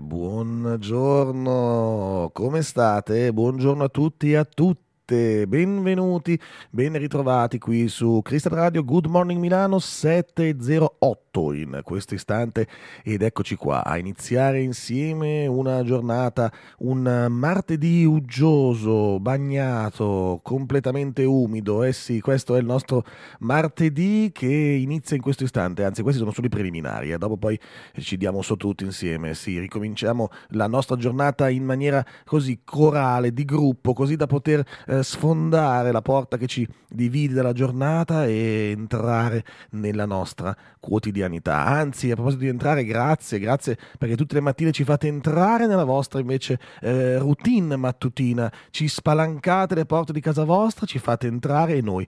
buongiorno, come state? Buongiorno a tutti e a tutti benvenuti, ben ritrovati qui su Crystal Radio Good Morning Milano 708 in questo istante ed eccoci qua a iniziare insieme una giornata, un martedì uggioso, bagnato, completamente umido. Eh sì, questo è il nostro martedì che inizia in questo istante, anzi questi sono solo i preliminari eh. dopo poi ci diamo su tutti insieme. Sì, ricominciamo la nostra giornata in maniera così corale, di gruppo, così da poter eh, sfondare la porta che ci divide dalla giornata e entrare nella nostra quotidianità. Anzi, a proposito di entrare, grazie, grazie perché tutte le mattine ci fate entrare nella vostra invece eh, routine mattutina, ci spalancate le porte di casa vostra, ci fate entrare e noi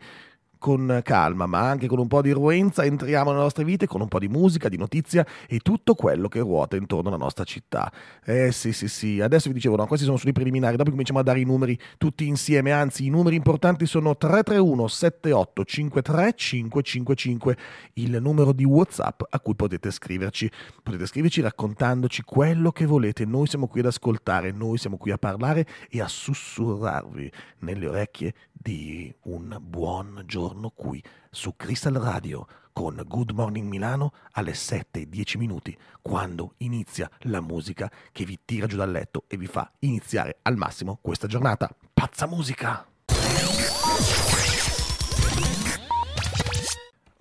con calma, ma anche con un po' di irruenza, entriamo nelle nostre vite con un po' di musica, di notizia e tutto quello che ruota intorno alla nostra città. Eh sì, sì, sì, adesso vi dicevo, no, questi sono solo i preliminari, dopo cominciamo a dare i numeri tutti insieme, anzi i numeri importanti sono 331 78 53 555, il numero di WhatsApp a cui potete scriverci. Potete scriverci raccontandoci quello che volete, noi siamo qui ad ascoltare, noi siamo qui a parlare e a sussurrarvi nelle orecchie di un buon giorno qui su Crystal Radio con Good Morning Milano alle 7.10 minuti, quando inizia la musica che vi tira giù dal letto e vi fa iniziare al massimo questa giornata. Pazza musica!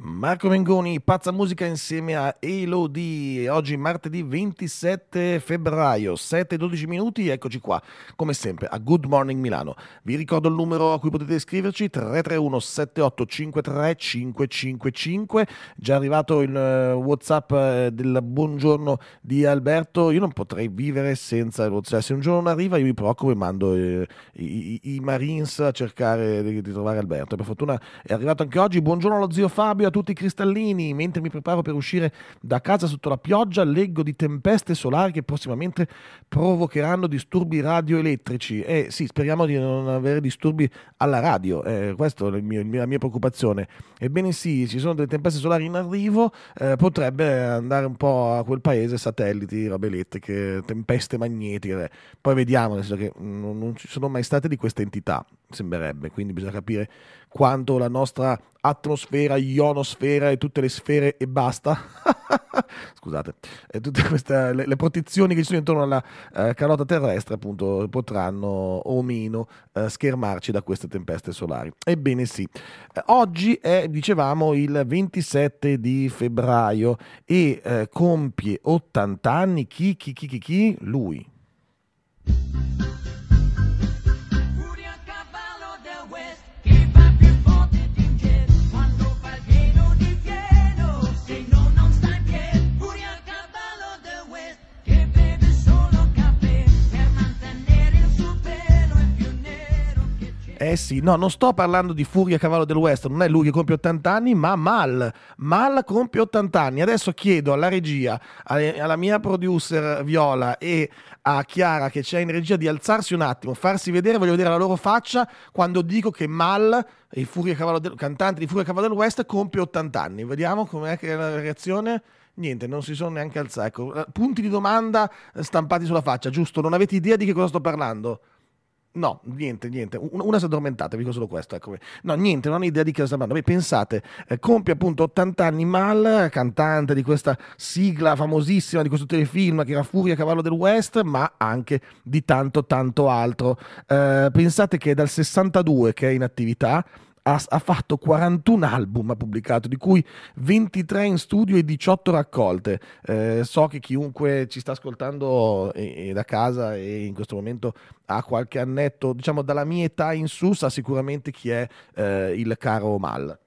Marco Mengoni, pazza musica insieme a Elodie. Oggi martedì 27 febbraio, 7-12 minuti, eccoci qua, come sempre, a Good Morning Milano. Vi ricordo il numero a cui potete iscriverci, 331 7853 555. Già arrivato il uh, Whatsapp uh, del buongiorno di Alberto. Io non potrei vivere senza il Whatsapp. Se un giorno non arriva io mi preoccupo e mando uh, i, i, Marines a cercare di, di trovare Alberto. Per fortuna è arrivato anche oggi. Buongiorno allo zio Fabio tutti i cristallini. Mentre mi preparo per uscire da casa sotto la pioggia, leggo di tempeste solari che prossimamente provocheranno disturbi radioelettrici. E sì, speriamo di non avere disturbi alla radio. Eh, questa è mio, la mia preoccupazione. Ebbene sì, ci sono delle tempeste solari in arrivo, eh, potrebbe andare un po' a quel paese, satelliti, robe elettriche, tempeste magnetiche. Poi vediamo, nel senso che non, non ci sono mai state di questa entità, sembrerebbe, quindi bisogna capire quanto la nostra atmosfera, ionosfera e tutte le sfere e basta. Scusate, e tutte queste le, le, protezioni che ci sono intorno alla eh, calotta terrestre, appunto, potranno o meno eh, schermarci da queste tempeste solari. Ebbene sì, eh, oggi è, dicevamo, il 27 di febbraio e eh, compie 80 anni chi, chi, chi, chi, chi? Lui. Eh sì, no, non sto parlando di Furia Cavallo del West, non è lui che compie 80 anni, ma Mal. Mal compie 80 anni. Adesso chiedo alla regia, alla mia producer Viola e a Chiara che c'è in regia di alzarsi un attimo, farsi vedere, voglio vedere la loro faccia quando dico che Mal, il Furia Cavallo del, cantante di Furia Cavallo del West, compie 80 anni. Vediamo com'è che è la reazione. Niente, non si sono neanche alzati. Ecco, punti di domanda stampati sulla faccia, giusto? Non avete idea di che cosa sto parlando? No, niente, niente. Una si è addormentata, vi dico solo questo. Ecco. No, niente, non ho idea di che sta parlando. Beh, pensate, eh, compie appunto 80 anni Mal, cantante di questa sigla famosissima, di questo telefilm che era Furia Cavallo del West, ma anche di tanto, tanto altro. Eh, pensate che è dal 62 che è in attività, ha, ha, fatto 41 album, ha pubblicato, di cui 23 in studio e 18 raccolte. Eh, so che chiunque ci sta ascoltando e, e da casa e in questo momento ha qualche annetto, diciamo dalla mia età in su, sa sicuramente chi è eh, il caro Mal.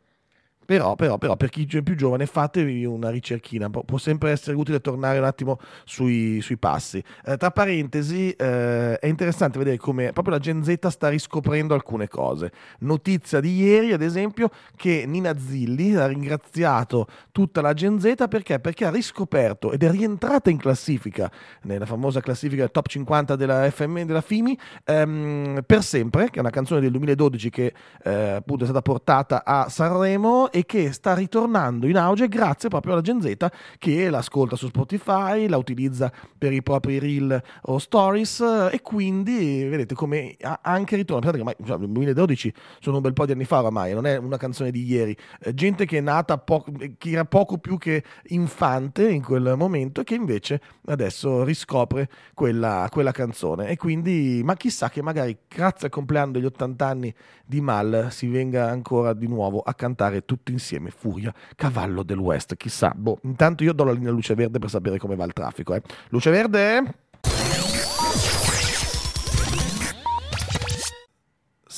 Però, però, però, per chi è più giovane, fatevi una ricerchina, può sempre essere utile tornare un attimo sui, sui passi. Eh, tra parentesi, eh, è interessante vedere come proprio la Gen Z sta riscoprendo alcune cose. Notizia di ieri, ad esempio, che Nina Zilli ha ringraziato tutta la Gen Z perché? Perché ha riscoperto ed è rientrata in classifica, nella famosa classifica top 50 della FM della FIMI, ehm, per sempre, che è una canzone del 2012 che eh, appunto è stata portata a Sanremo e che sta ritornando in auge grazie proprio alla Gen Z che l'ascolta su Spotify, la utilizza per i propri reel o stories e quindi vedete come anche ritorna. Pensate che ormai, cioè, nel 2012 sono un bel po' di anni fa oramai, non è una canzone di ieri. Eh, gente che è nata poco, che era poco più che infante in quel momento e che invece adesso riscopre quella, quella canzone. E quindi, ma chissà che magari grazie al compleanno degli 80 anni di Mal si venga ancora di nuovo a cantare tutti insieme Furia, cavallo del West. Chissà, boh, intanto io do la linea luce verde per sapere come va il traffico. Eh. Luce verde?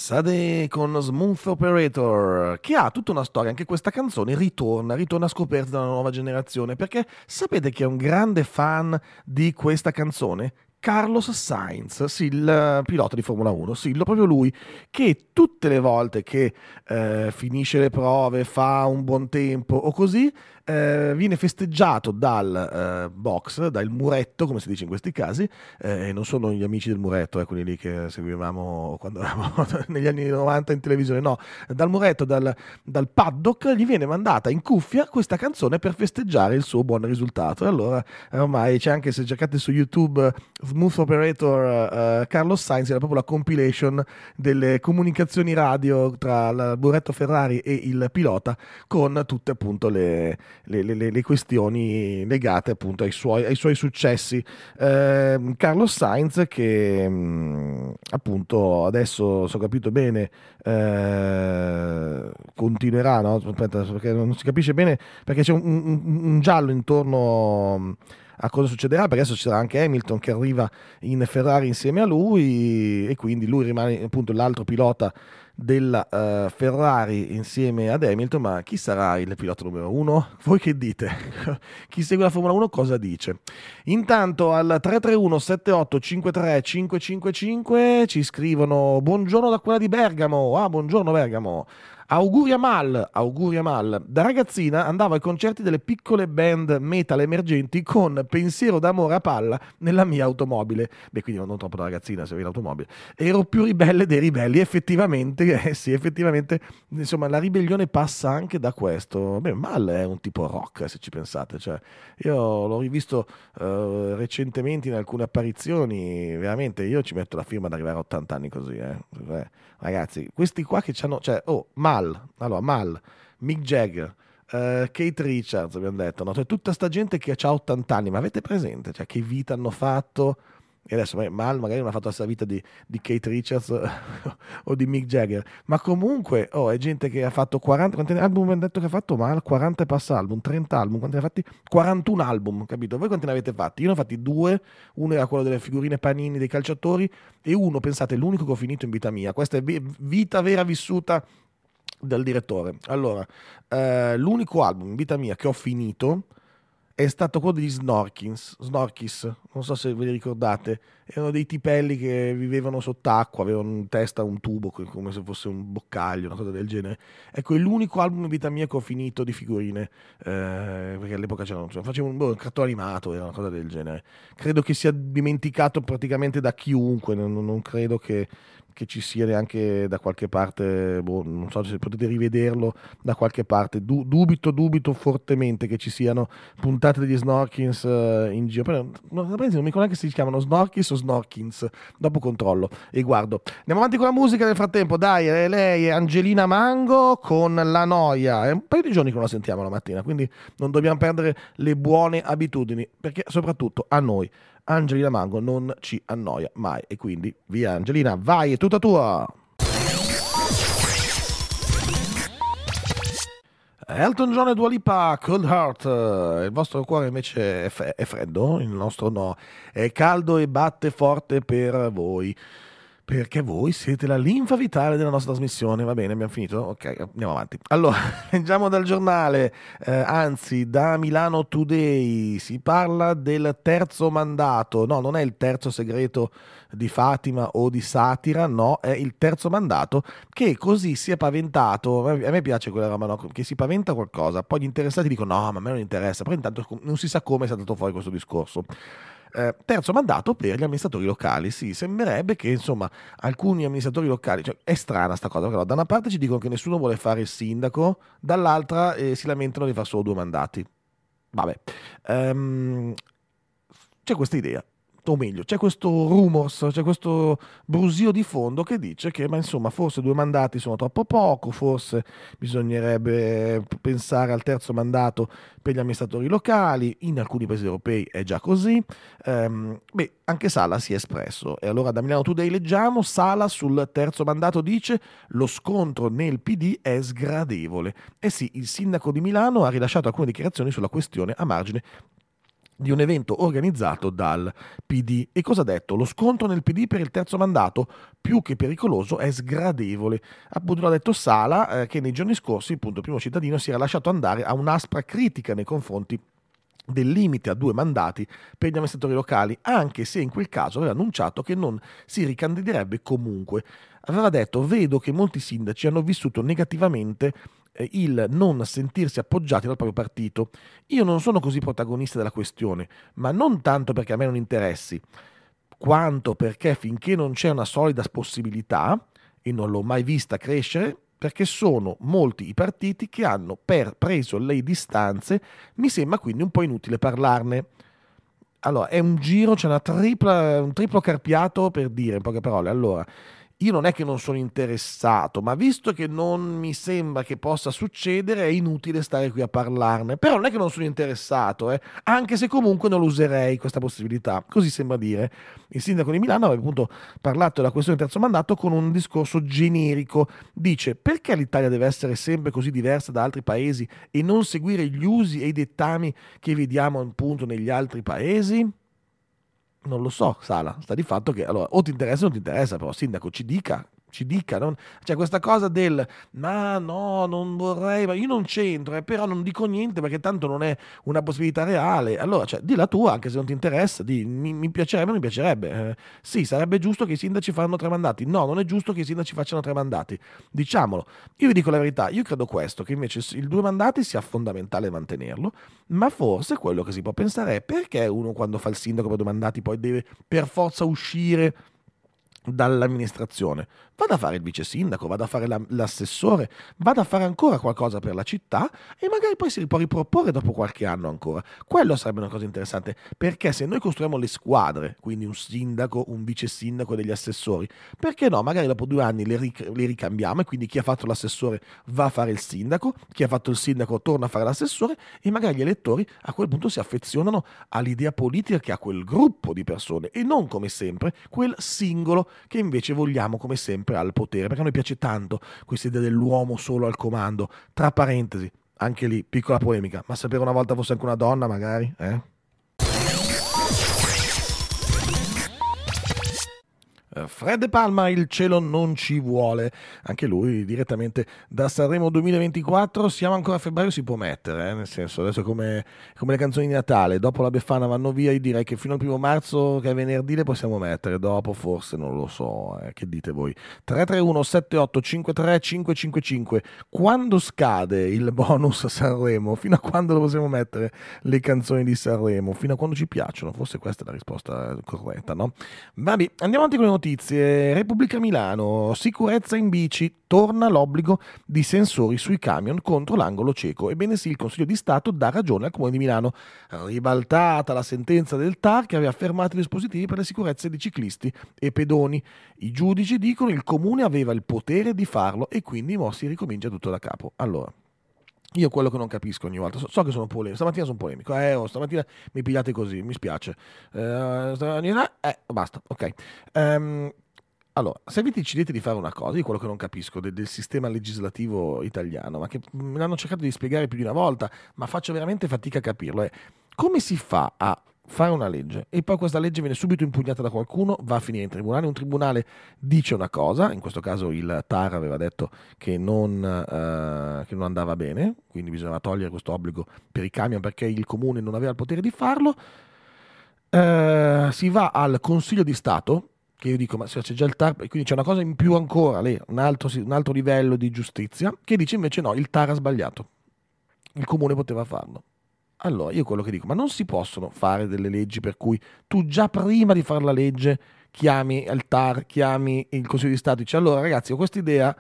Sade con Smooth Operator, che ha tutta una storia, anche questa canzone ritorna, ritorna scoperta dalla nuova generazione, perché sapete che è un grande fan di questa canzone? Carlos Sainz, sì, il pilota di Formula 1, sì, proprio lui, che tutte le volte che eh, finisce le prove, fa un buon tempo o così, eh, viene festeggiato dal eh, box, dal muretto, come si dice in questi casi, eh, non sono gli amici del muretto, eh, quelli lì che seguivamo quando eravamo negli anni 90 in televisione, no, dal muretto, dal, dal, paddock, gli viene mandata in cuffia questa canzone per festeggiare il suo buon risultato. E allora ormai c'è anche, se cercate su YouTube, Smooth Operator uh, Carlos Sainz, era proprio la compilation delle comunicazioni radio tra il muretto Ferrari e il pilota con tutte appunto le le, le, le questioni legate appunto ai suoi, ai suoi successi. Eh, Carlos Sainz che mm, appunto adesso, se ho capito bene, eh, continuerà, no? Aspetta, perché non si capisce bene, perché c'è un, un, un giallo intorno mm, a cosa succederà, perché adesso ci sarà anche Hamilton che arriva in Ferrari insieme a lui e quindi lui rimane appunto l'altro pilota della uh, Ferrari insieme ad Hamilton, ma chi sarà il pilota numero uno? Voi che dite? chi segue la Formula 1 cosa dice? Intanto al 331 7853 555 ci scrivono buongiorno da quella di Bergamo, ah buongiorno Bergamo, Auguri a Mal, auguri a Mal. Da ragazzina andavo ai concerti delle piccole band metal emergenti con pensiero d'amore a palla nella mia automobile. Beh, quindi non troppo da ragazzina se avevi l'automobile. Ero più ribelle dei ribelli. Effettivamente, eh sì, effettivamente, insomma, la ribellione passa anche da questo. Beh, Mal è un tipo rock, se ci pensate. Cioè, io l'ho rivisto uh, recentemente in alcune apparizioni. Veramente, io ci metto la firma ad arrivare a 80 anni così, eh. Eh ragazzi, questi qua che hanno, cioè, oh, Mal, allora, Mal, Mick Jagger, uh, Kate Richards, abbiamo detto, no? Cioè, tutta sta gente che ha 80 anni, ma avete presente, cioè, che vita hanno fatto? E adesso Mal magari non ha fatto la vita di, di, Kate Richards o di Mick Jagger, ma comunque oh, è gente che ha fatto 40, quanti album abbiamo detto che ha fatto Mal? 40 e passa album, 30 album, quanti ne ha fatti? 41 album, capito? Voi quanti ne avete fatti? Io ne ho fatti due, uno era quello delle figurine panini dei calciatori e uno, pensate, l'unico che ho finito in vita mia, questa è vita vera vissuta dal direttore. Allora, eh, l'unico album in vita mia che ho finito è stato quello degli Snorkins, Snorkis, non so se ve li ricordate, erano dei tipelli che vivevano sott'acqua, avevano in testa un tubo come se fosse un boccaglio, una cosa del genere. Ecco, è l'unico album in vita mia che ho finito di figurine, eh, perché all'epoca c'erano, cioè, facevo un, boh, un cartone animato, era una cosa del genere. Credo che sia dimenticato praticamente da chiunque, non, non credo che che ci sia neanche da qualche parte, boh, non so se potete rivederlo da qualche parte. Du- dubito, dubito fortemente che ci siano puntate degli Snorkins uh, in giro. Però, non, non mi ricordo neanche se si chiamano Snorkins o Snorkins. Dopo controllo e guardo. Andiamo avanti con la musica nel frattempo. Dai, eh, lei è Angelina Mango con La Noia. È un paio di giorni che non la sentiamo la mattina, quindi non dobbiamo perdere le buone abitudini, perché soprattutto a noi Angelina Mango non ci annoia mai. E quindi via Angelina, vai, è tutta tua! Elton John e Dua Lipa, Cold Heart, il vostro cuore invece è, freddo, il nostro no, è caldo e batte forte per voi perché voi siete la linfa vitale della nostra trasmissione. Va bene, abbiamo finito? Ok, andiamo avanti. Allora, leggiamo dal giornale, eh, anzi da Milano Today, si parla del terzo mandato. No, non è il terzo segreto di Fatima o di Satira, no, è il terzo mandato che così si è paventato. A me piace quella roba, no? che si paventa qualcosa. Poi gli interessati dicono no, ma a me non interessa. Però intanto non si sa come è stato fuori questo discorso. Eh, terzo mandato per gli amministratori locali. Sì, sembrerebbe che insomma alcuni amministratori locali, cioè, è strana sta cosa, però da una parte ci dicono che nessuno vuole fare il sindaco, dall'altra eh, si lamentano di fare solo due mandati. Vabbè, um, c'è questa idea o meglio, c'è questo rumors, c'è questo brusio di fondo che dice che, ma insomma, forse due mandati sono troppo poco, forse bisognerebbe pensare al terzo mandato per gli amministratori locali, in alcuni paesi europei è già così. Ehm, beh, anche Sala si è espresso e allora da Milano Today leggiamo, Sala sul terzo mandato dice lo scontro nel PD è sgradevole. Eh sì, il sindaco di Milano ha rilasciato alcune dichiarazioni sulla questione a margine di un evento organizzato dal PD. E cosa ha detto? Lo scontro nel PD per il terzo mandato, più che pericoloso, è sgradevole. Appunto l'ha detto Sala, eh, che nei giorni scorsi, appunto, il primo cittadino si era lasciato andare a un'aspra critica nei confronti del limite a due mandati per gli amministratori locali, anche se in quel caso aveva annunciato che non si ricandiderebbe comunque. Aveva detto, vedo che molti sindaci hanno vissuto negativamente il non sentirsi appoggiati dal proprio partito. Io non sono così protagonista della questione, ma non tanto perché a me non interessi, quanto perché finché non c'è una solida possibilità, e non l'ho mai vista crescere, perché sono molti i partiti che hanno preso le distanze, mi sembra quindi un po' inutile parlarne. Allora, è un giro, c'è una tripla, un triplo carpiato per dire in poche parole. Allora, io non è che non sono interessato, ma visto che non mi sembra che possa succedere, è inutile stare qui a parlarne. Però non è che non sono interessato, eh, anche se comunque non lo userei questa possibilità. Così sembra dire. Il sindaco di Milano aveva appunto parlato della questione del terzo mandato con un discorso generico. Dice perché l'Italia deve essere sempre così diversa da altri paesi e non seguire gli usi e i dettami che vediamo appunto negli altri paesi? Non lo so, Sala, sta di fatto che allora, o ti interessa o non ti interessa, però sindaco ci dica ci dica, non... cioè questa cosa del ma no, non vorrei, ma io non c'entro, eh, però non dico niente perché tanto non è una possibilità reale. Allora, cioè, di la tua, anche se non ti interessa, di, mi, mi piacerebbe mi piacerebbe. Eh, sì, sarebbe giusto che i sindaci fanno tre mandati. No, non è giusto che i sindaci facciano tre mandati. Diciamolo. Io vi dico la verità, io credo questo, che invece il due mandati sia fondamentale mantenerlo, ma forse quello che si può pensare è perché uno quando fa il sindaco per due mandati poi deve per forza uscire dall'amministrazione, vada a fare il vice sindaco, vada a fare la, l'assessore, vada a fare ancora qualcosa per la città e magari poi si può riproporre dopo qualche anno ancora. Quello sarebbe una cosa interessante, perché se noi costruiamo le squadre, quindi un sindaco, un vice sindaco e degli assessori, perché no? Magari dopo due anni le, ric- le ricambiamo e quindi chi ha fatto l'assessore va a fare il sindaco, chi ha fatto il sindaco torna a fare l'assessore e magari gli elettori a quel punto si affezionano all'idea politica che ha quel gruppo di persone e non come sempre quel singolo che invece vogliamo come sempre al potere, perché a noi piace tanto questa idea dell'uomo solo al comando. Tra parentesi, anche lì, piccola polemica, ma se per una volta fosse anche una donna magari, eh? Fred Palma, il cielo non ci vuole, anche lui direttamente da Sanremo 2024, siamo ancora a febbraio, si può mettere, eh? nel senso adesso come, come, le canzoni di Natale, dopo la Befana vanno via, io direi che fino al primo marzo che è venerdì le possiamo mettere, dopo forse non lo so, eh? che dite voi? 331 7853 555, quando scade il bonus Sanremo? Fino a quando lo possiamo mettere le canzoni di Sanremo? Fino a quando ci piacciono? Forse questa è la risposta corretta, no? Vabbè, andiamo avanti con le notizie notizie. Repubblica Milano, sicurezza in bici, torna l'obbligo di sensori sui camion contro l'angolo cieco. Ebbene sì, il Consiglio di Stato dà ragione al Comune di Milano. Ribaltata la sentenza del TAR che aveva fermato i dispositivi per le sicurezze di ciclisti e pedoni. I giudici dicono che il Comune aveva il potere di farlo e quindi mo si ricomincia tutto da capo. Allora, io quello che non capisco ogni volta, so, so che sono polemico, stamattina sono polemico, eh, oh, stamattina mi pigliate così, mi spiace. Eh, eh, basta, ok. Um, allora, se vi decidete di fare una cosa, io quello che non capisco del, del, sistema legislativo italiano, ma che me l'hanno cercato di spiegare più di una volta, ma faccio veramente fatica a capirlo, è come si fa a fare una legge. E poi questa legge viene subito impugnata da qualcuno, va a finire in tribunale, un tribunale dice una cosa, in questo caso il TAR aveva detto che non, uh, che non andava bene, quindi bisognava togliere questo obbligo per i camion perché il comune non aveva il potere di farlo, uh, si va al Consiglio di Stato, che io dico, ma se c'è già il TAR, quindi c'è una cosa in più ancora lì, un altro, un altro livello di giustizia, che dice invece no, il TAR ha sbagliato, il comune poteva farlo. Allora, io quello che dico, ma non si possono fare delle leggi per cui tu già prima di fare la legge chiami il TAR, chiami il Consiglio di Stato dici allora ragazzi ho questa idea,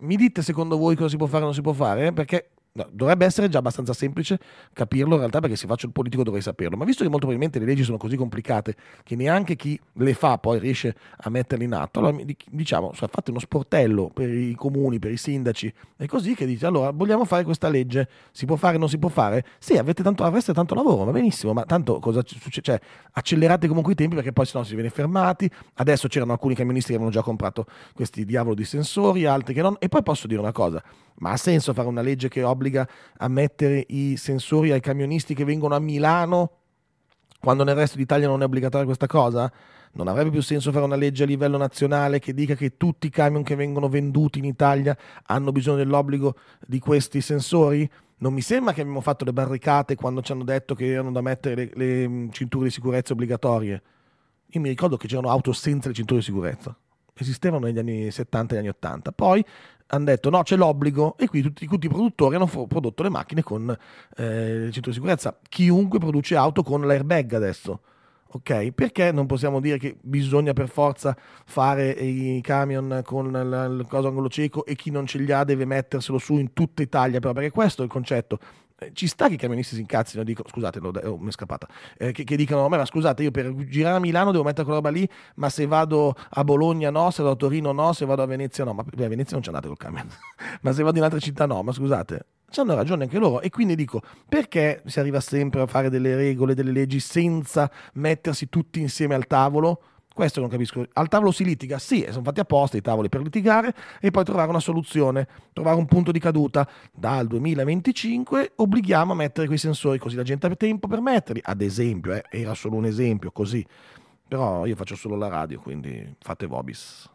mi dite secondo voi cosa si può fare o non si può fare? Perché No, dovrebbe essere già abbastanza semplice capirlo in realtà perché se faccio il politico dovrei saperlo, ma visto che molto probabilmente le leggi sono così complicate che neanche chi le fa poi riesce a metterle in atto, allora diciamo fate uno sportello per i comuni, per i sindaci e così che dite allora vogliamo fare questa legge, si può fare o non si può fare? Sì, avete tanto, avreste tanto lavoro, va benissimo, ma tanto cosa succede? Cioè, accelerate comunque i tempi perché poi sennò si viene fermati, adesso c'erano alcuni camionisti che avevano già comprato questi diavolo di sensori, altri che non, e poi posso dire una cosa, ma ha senso fare una legge che obbliga a mettere i sensori ai camionisti che vengono a Milano quando nel resto d'Italia non è obbligatoria questa cosa? Non avrebbe più senso fare una legge a livello nazionale che dica che tutti i camion che vengono venduti in Italia hanno bisogno dell'obbligo di questi sensori? Non mi sembra che abbiamo fatto le barricate quando ci hanno detto che erano da mettere le, le cinture di sicurezza obbligatorie. Io mi ricordo che c'erano auto senza le cinture di sicurezza esistevano negli anni 70 e negli anni 80. Poi hanno detto no, c'è l'obbligo e qui tutti, tutti i produttori hanno prodotto le macchine con eh, il centro di sicurezza. Chiunque produce auto con l'airbag adesso. Ok? Perché non possiamo dire che bisogna per forza fare i camion con il coso angolo cieco e chi non ce li ha deve metterselo su in tutta Italia? Però perché questo è il concetto. Eh, ci sta che i camionisti si incazzino dicono, scusate, oh, mi è scappata, eh, che, che, dicano, ma scusate, io per girare a Milano devo mettere quella roba lì, ma se vado a Bologna no, se vado a Torino no, se vado a Venezia no, ma a Venezia non ci andate col camion, ma se vado in altre città no, ma scusate, hanno ragione anche loro. E quindi dico, perché si arriva sempre a fare delle regole, delle leggi senza mettersi tutti insieme al tavolo? Questo non capisco. Al tavolo si litiga? Sì, sono fatti apposta i tavoli per litigare e poi trovare una soluzione, trovare un punto di caduta. Dal 2025 obblighiamo a mettere quei sensori così la gente ha tempo per metterli. Ad esempio, eh, era solo un esempio così. Però io faccio solo la radio, quindi fate vobis.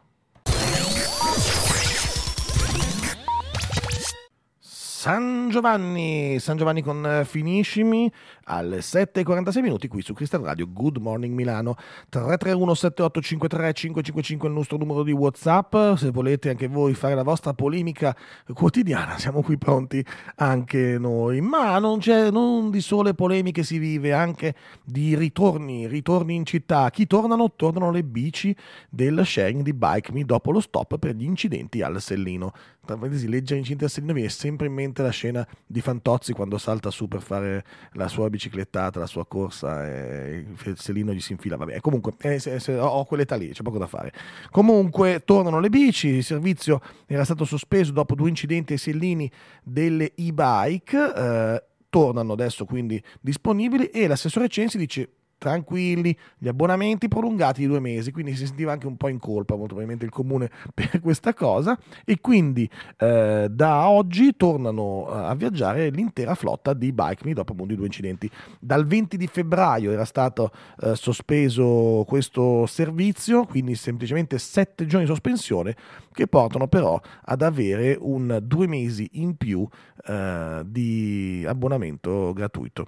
San Giovanni, San Giovanni con eh, Finiscimi alle 7.46 minuti qui su Crystal Radio. Good morning Milano. 331 7853 555 è il nostro numero di WhatsApp. Se volete anche voi fare la vostra polemica quotidiana, siamo qui pronti anche noi. Ma non c'è non di sole polemiche si vive, anche di ritorni, ritorni in città. Chi tornano? Tornano le bici del sharing di Bike Me dopo lo stop per gli incidenti al Sellino tra parentesi, leggere incinta a Sellino mi è sempre in mente la scena di Fantozzi quando salta su per fare la sua biciclettata, la sua corsa e il Sellino gli si infila. Vabbè, comunque eh, se, se, ho, ho quell'età lì, c'è poco da fare. Comunque tornano le bici, il servizio era stato sospeso dopo due incidenti ai Sellini delle e-bike. Eh, tornano adesso quindi disponibili e l'assessore Censi dice tranquilli, gli abbonamenti prolungati di due mesi, quindi si sentiva anche un po' in colpa molto probabilmente il comune per questa cosa e quindi eh, da oggi tornano eh, a viaggiare l'intera flotta di Bike Me dopo appunto i due incidenti. Dal 20 di febbraio era stato eh, sospeso questo servizio, quindi semplicemente sette giorni di sospensione che portano però ad avere un due mesi in più eh, di abbonamento gratuito.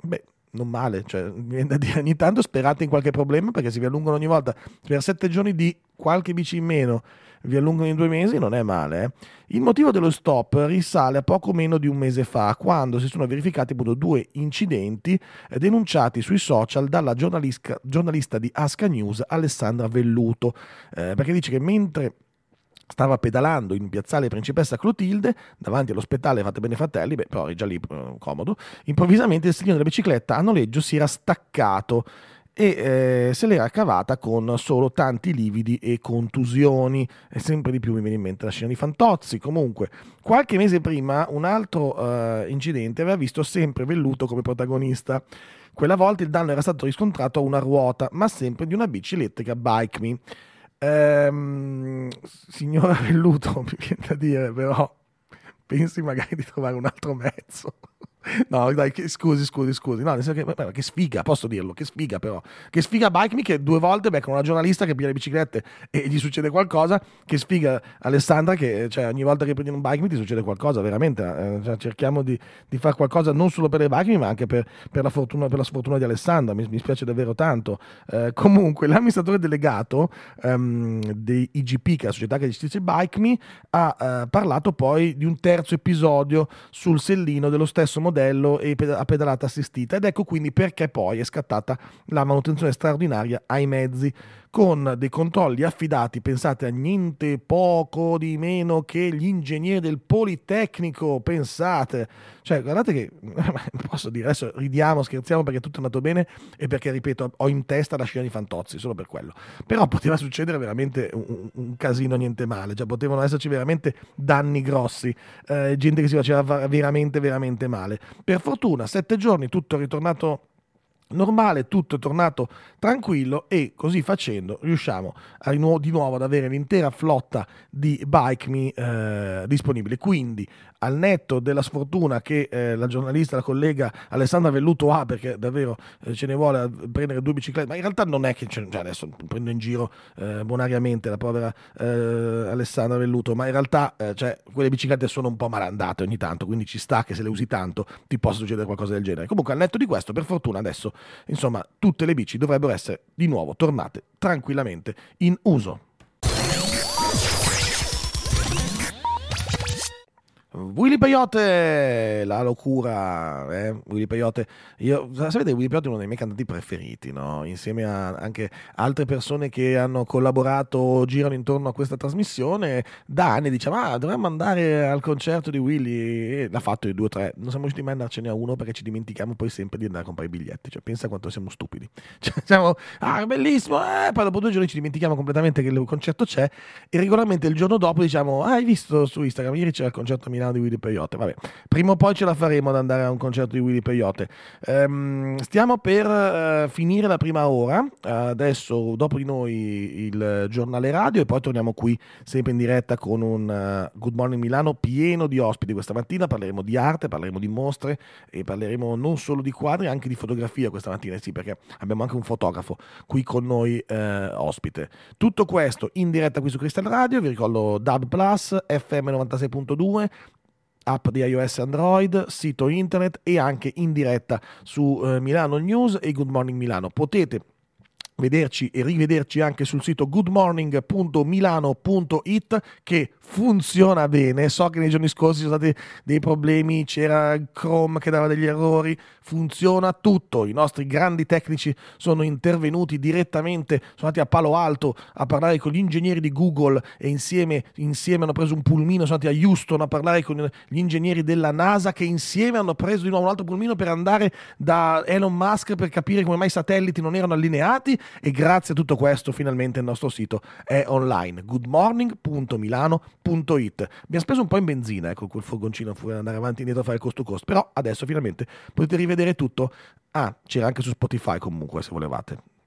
Beh, non male, cioè, ogni tanto sperate in qualche problema perché si vi allungano ogni volta per sette giorni di qualche bici in meno, vi allungano in due mesi, non è male. Eh? Il motivo dello stop risale a poco meno di un mese fa, quando si sono verificati appunto due incidenti eh, denunciati sui social dalla giornalista, giornalista di Asca News Alessandra Velluto, eh, perché dice che mentre stava pedalando in piazzale Principessa Clotilde davanti all'ospedale Fate Bene Fratelli, beh, però è già lì eh, comodo. Improvvisamente il segnale della bicicletta a noleggio si era staccato e eh, se l'era cavata con solo tanti lividi e contusioni. E sempre di più mi viene in mente la scena di Fantozzi. Comunque, qualche mese prima un altro eh, incidente aveva visto sempre Velluto come protagonista. Quella volta il danno era stato riscontrato a una ruota, ma sempre di una bici elettrica Bike Me. Ehm, signora Velluto, mi viene da dire, però pensi magari di trovare un altro mezzo. No, dai, scusi, scusi, scusi. No, che, che, sfiga, posso dirlo, che sfiga però. Che sfiga Bike Me che due volte becca una giornalista che piglia le biciclette e gli succede qualcosa. Che sfiga Alessandra che cioè, ogni volta che prendi un Bike Me ti succede qualcosa, veramente. Eh, cioè, cerchiamo di, di fare qualcosa non solo per le Bike Me ma anche per, per, la, fortuna, per la sfortuna di Alessandra. Mi, mi spiace davvero tanto. Eh, comunque, l'amministratore delegato um, di IGP, che è la società che gestisce Bike Me, ha uh, parlato poi di un terzo episodio sul sellino dello stesso modello modello e a pedalata assistita. Ed ecco quindi perché poi è scattata la manutenzione straordinaria ai mezzi con dei controlli affidati, pensate a niente poco di meno che gli ingegneri del Politecnico, pensate, cioè guardate che, posso dire, adesso ridiamo, scherziamo perché tutto è andato bene e perché, ripeto, ho in testa la scena di Fantozzi, solo per quello, però poteva succedere veramente un, un casino niente male, cioè potevano esserci veramente danni grossi, eh, gente che si faceva veramente, veramente male. Per fortuna, sette giorni, tutto è ritornato normale, tutto è tornato tranquillo e così facendo riusciamo a, di nuovo ad avere l'intera flotta di bike me eh, disponibile. Quindi al netto della sfortuna che eh, la giornalista, la collega Alessandra Velluto ha, perché davvero eh, ce ne vuole prendere due biciclette, ma in realtà non è che, cioè, adesso prendo in giro eh, bonariamente la povera eh, Alessandra Velluto, ma in realtà eh, cioè, quelle biciclette sono un po' malandate ogni tanto, quindi ci sta che se le usi tanto ti possa succedere qualcosa del genere. Comunque al netto di questo, per fortuna adesso, insomma, tutte le bici dovrebbero essere di nuovo tornate tranquillamente in uso. Willy Peyote, la locura, eh? Willy Peyote. Io, sapete, Willy Peyote è uno dei miei cantanti preferiti, no? Insieme a anche altre persone che hanno collaborato, girano intorno a questa trasmissione. Da anni diciamo, ah, dovremmo andare al concerto di Willy. E l'ha fatto di due o tre. Non siamo riusciti mai ad andarcene a uno perché ci dimentichiamo poi sempre di andare a comprare i biglietti. Cioè, pensa quanto siamo stupidi. Cioè, siamo, ah, bellissimo, eh? poi dopo due giorni ci dimentichiamo completamente che il concerto c'è e regolarmente il giorno dopo diciamo, ah, hai visto su Instagram, ieri c'era il concerto a Milano di Willy Peyote. Vabbè, prima o poi ce la faremo ad andare a un concerto di Willy Peyote. Um, stiamo per uh, finire la prima ora. Uh, adesso, dopo di noi, il giornale radio e poi torniamo qui sempre in diretta con un uh, Good Morning Milano pieno di ospiti. Questa mattina parleremo di arte, parleremo di mostre e parleremo non solo di quadri, anche di fotografia questa mattina, sì, perché abbiamo anche un fotografo qui con noi ospite. Tutto questo in diretta qui su Crystal Radio, vi ricordo Dub Plus, FM 96.2, app di iOS e Android, sito internet e anche in diretta su eh, Milano News e Good Morning Milano. Potete vederci e rivederci anche sul sito goodmorning.milano.it che funziona bene. So che nei giorni scorsi ci sono stati dei problemi, c'era Chrome che dava degli errori, funziona tutto. I nostri grandi tecnici sono intervenuti direttamente, sono andati a Palo Alto a parlare con gli ingegneri di Google e insieme, insieme hanno preso un pulmino, sono andati a Houston a parlare con gli ingegneri della NASA che insieme hanno preso di nuovo un altro pulmino per andare da Elon Musk per capire come mai i satelliti non erano allineati e grazie a tutto questo finalmente il nostro sito è online goodmorning.milano.com It. Abbiamo speso un po' in benzina ecco, quel furgoncino fu andare avanti e indietro a fare cost to cost, però adesso finalmente potete rivedere tutto. Ah, c'era anche su Spotify comunque se volevate.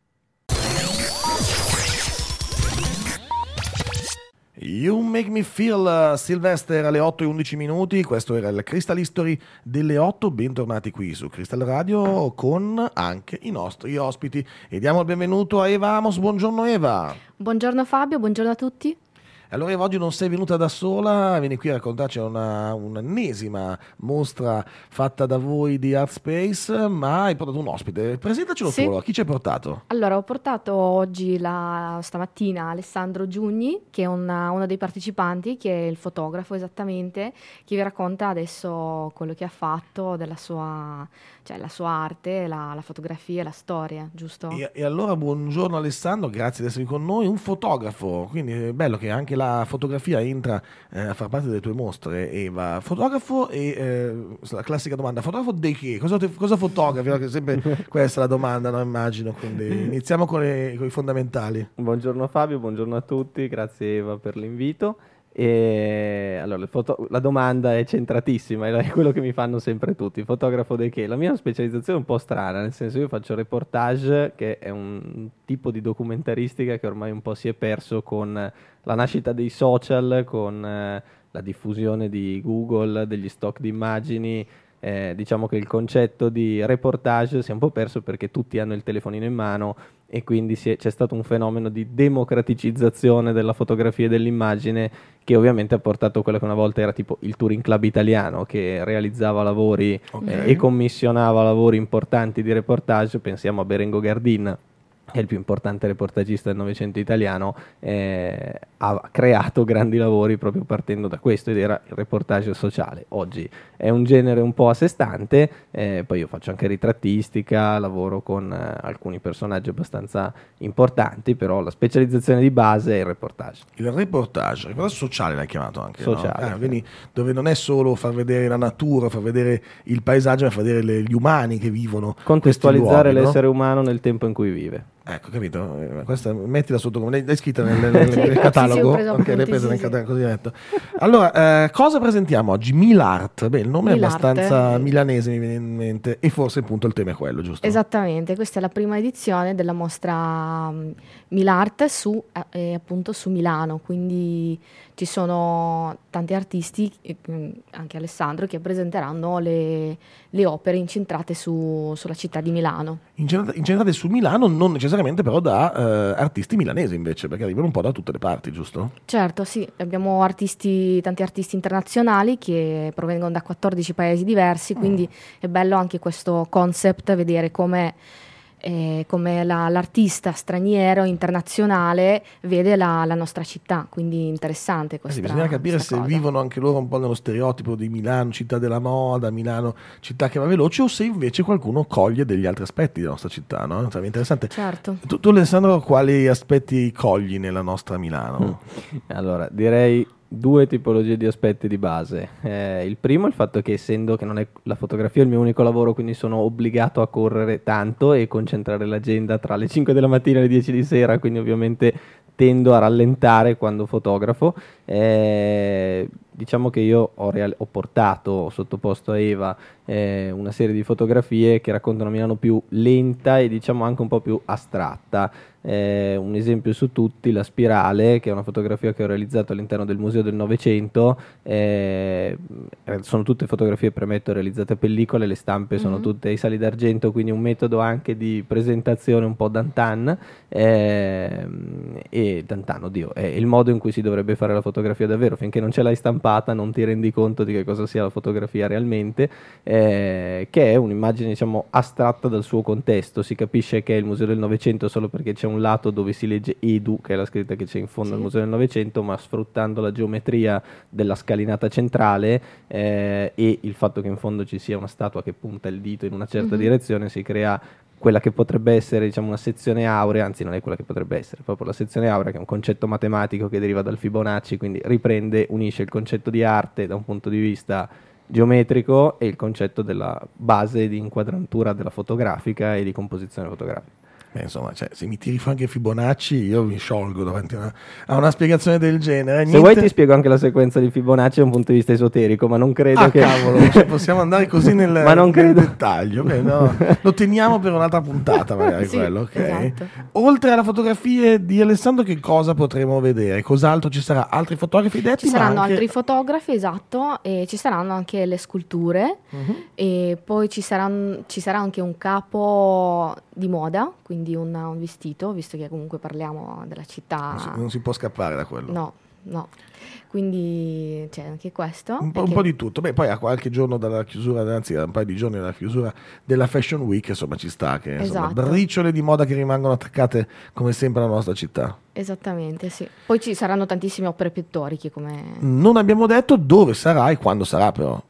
You Make Me Feel uh, Sylvester alle 8 e 11 minuti, questo era il Crystal History delle 8, bentornati qui su Crystal Radio con anche i nostri ospiti. E diamo il benvenuto a Eva Amos, buongiorno Eva. Buongiorno Fabio, buongiorno a tutti. Allora oggi non sei venuta da sola, vieni qui a raccontarci una, un'ennesima mostra fatta da voi di Art Space, ma hai portato un ospite. Presentacelo sì. tu, chi ci hai portato? Allora, ho portato oggi, la, stamattina, Alessandro Giugni, che è una, uno dei partecipanti, che è il fotografo esattamente, che vi racconta adesso quello che ha fatto della sua cioè la sua arte, la, la fotografia, la storia, giusto? E, e, allora buongiorno Alessandro, grazie di essere con noi, un fotografo, quindi è bello che anche la fotografia entra eh, a far parte delle tue mostre, Eva. Fotografo e eh, la classica domanda, fotografo di che? Cosa, te, cosa fotografi? No? Che sempre questa è la domanda, no? immagino, quindi iniziamo con, le, con i fondamentali. Buongiorno Fabio, buongiorno a tutti, grazie Eva per l'invito. E allora, foto- la domanda è centratissima, è quello che mi fanno sempre tutti. Fotografo di che? La mia specializzazione è un po' strana, nel senso io faccio reportage, che è un tipo di documentaristica che ormai un po' si è perso con la nascita dei social, con eh, la diffusione di Google, degli stock di immagini. Eh, diciamo che il concetto di reportage si è un po' perso perché tutti hanno il telefonino in mano e quindi è, c'è stato un fenomeno di democraticizzazione della fotografia e dell'immagine che ovviamente ha portato quello che una volta era tipo il Touring Club italiano che realizzava lavori okay. eh, e commissionava lavori importanti di reportage, pensiamo a Berengo Gardin è il più importante reportagista del Novecento italiano, eh, ha creato grandi lavori proprio partendo da questo ed era il reportage sociale. Oggi è un genere un po' a sé stante, eh, poi io faccio anche ritrattistica, lavoro con eh, alcuni personaggi abbastanza importanti, però la specializzazione di base è il reportage. Il reportage, il reportage sociale l'hai chiamato anche, sociale, no? eh, quindi dove non è solo far vedere la natura, far vedere il paesaggio, ma far vedere le, gli umani che vivono. Contestualizzare luoghi, l'essere no? umano nel tempo in cui vive. Ecco, capito? Questa, mettila sotto come l'hai scritta nel, nel, nel catalogo. Ok, l'hai presa nel catalogo così detto. Allora, eh, cosa presentiamo oggi? Milart. Beh, il nome Milart. è abbastanza milanese, mi viene in mente, e forse appunto il tema è quello, giusto? Esattamente, questa è la prima edizione della mostra mm, Milart su, eh, appunto su Milano, quindi ci sono tanti artisti, mm, anche Alessandro, che presenteranno le, le opere incentrate su- sulla città di Milano. Incentrate, incentrate su Milano, non necessariamente però da eh, artisti milanesi invece, perché arrivano un po' da tutte le parti, giusto? Certo, sì, abbiamo artisti, tanti artisti internazionali che provengono da 14 paesi diversi, quindi è bello anche questo concept, vedere come, eh, come la- l'artista straniero, internazionale, vede la, la nostra città, quindi interessante Eh sì, bisogna capire se cosa. vivono anche loro un po' nello stereotipo di Milano, città della moda, Milano, città che va veloce, o se invece qualcuno coglie degli altri aspetti della nostra città, no? Sarebbe interessante. Certo. Tu, tu, Alessandro, quali aspetti cogli nella nostra Milano? Allora, direi due tipologie di aspetti di base. Eh, il primo è il fatto che essendo che non è la fotografia il mio unico lavoro, quindi sono obbligato a correre tanto e concentrare l'agenda tra le 5 della mattina e le 10 di sera, quindi ovviamente tendo a rallentare quando fotografo. Eh, diciamo che io ho, real- ho portato, ho sottoposto a Eva eh, una serie di fotografie che raccontano Milano più lenta e diciamo anche un po' più astratta. Eh, un esempio su tutti, la spirale, che è una fotografia che ho realizzato all'interno del Museo del Novecento. eh, sono tutte fotografie, premetto, realizzate a pellicole, le stampe sono Mhm. tutte ai sali d'argento, quindi un metodo anche di presentazione un po' Dantan. ehm, e Dantan, oddio, è il modo in cui si dovrebbe fare la fotografia davvero. Finché non ce l'hai stampata, non ti rendi conto di che cosa sia la fotografia realmente, eh, che è un'immagine, diciamo, astratta dal suo contesto. Si capisce che è il Museo del Novecento solo perché c'è un lato dove si legge Edu, che è la scritta che c'è in fondo Sì. al Museo del Novecento, ma sfruttando la geometria della scalinata centrale eh, e il fatto che in fondo ci sia una statua che punta il dito in una certa Mhm. direzione, si crea quella che potrebbe essere diciamo, una sezione aurea, anzi non è quella che potrebbe essere, proprio la sezione aurea che è un concetto matematico che deriva dal Fibonacci, quindi riprende, unisce il concetto di arte da un punto di vista geometrico e il concetto della base di inquadratura della fotografica e di composizione fotografica. Beh, insomma, cioè, se mi tiri fuori anche Fibonacci, io mi sciolgo davanti a una, a una spiegazione del genere. Se Niente- vuoi ti spiego anche la sequenza di Fibonacci da un punto di vista esoterico, ma non credo Ah, che... cavolo, cioè, possiamo andare così nel, Ma non nel credo- dettaglio. Beh, no, lo teniamo per un'altra puntata, magari Sì, quello, ok? esatto. Oltre alle fotografie di Alessandro, che cosa potremo vedere? Cos'altro ci sarà? Altri fotografi detti? Ci saranno anche- altri fotografi, esatto, e ci saranno anche le sculture Mhm. e poi ci, saranno- ci sarà anche un capo di moda, quindi un, un vestito, visto che comunque parliamo della città. Non si, non si può scappare da quello. No, no. Quindi c'è anche questo. Un po', un po' di tutto. Beh, poi a qualche giorno dalla chiusura, anzi a un paio di giorni dalla chiusura della Fashion Week, insomma ci sta che insomma, Esatto. briciole di moda che rimangono attaccate come sempre alla nostra città. Esattamente, sì. Poi ci saranno tantissime opere pittoriche come... Non abbiamo detto dove sarà e quando sarà però.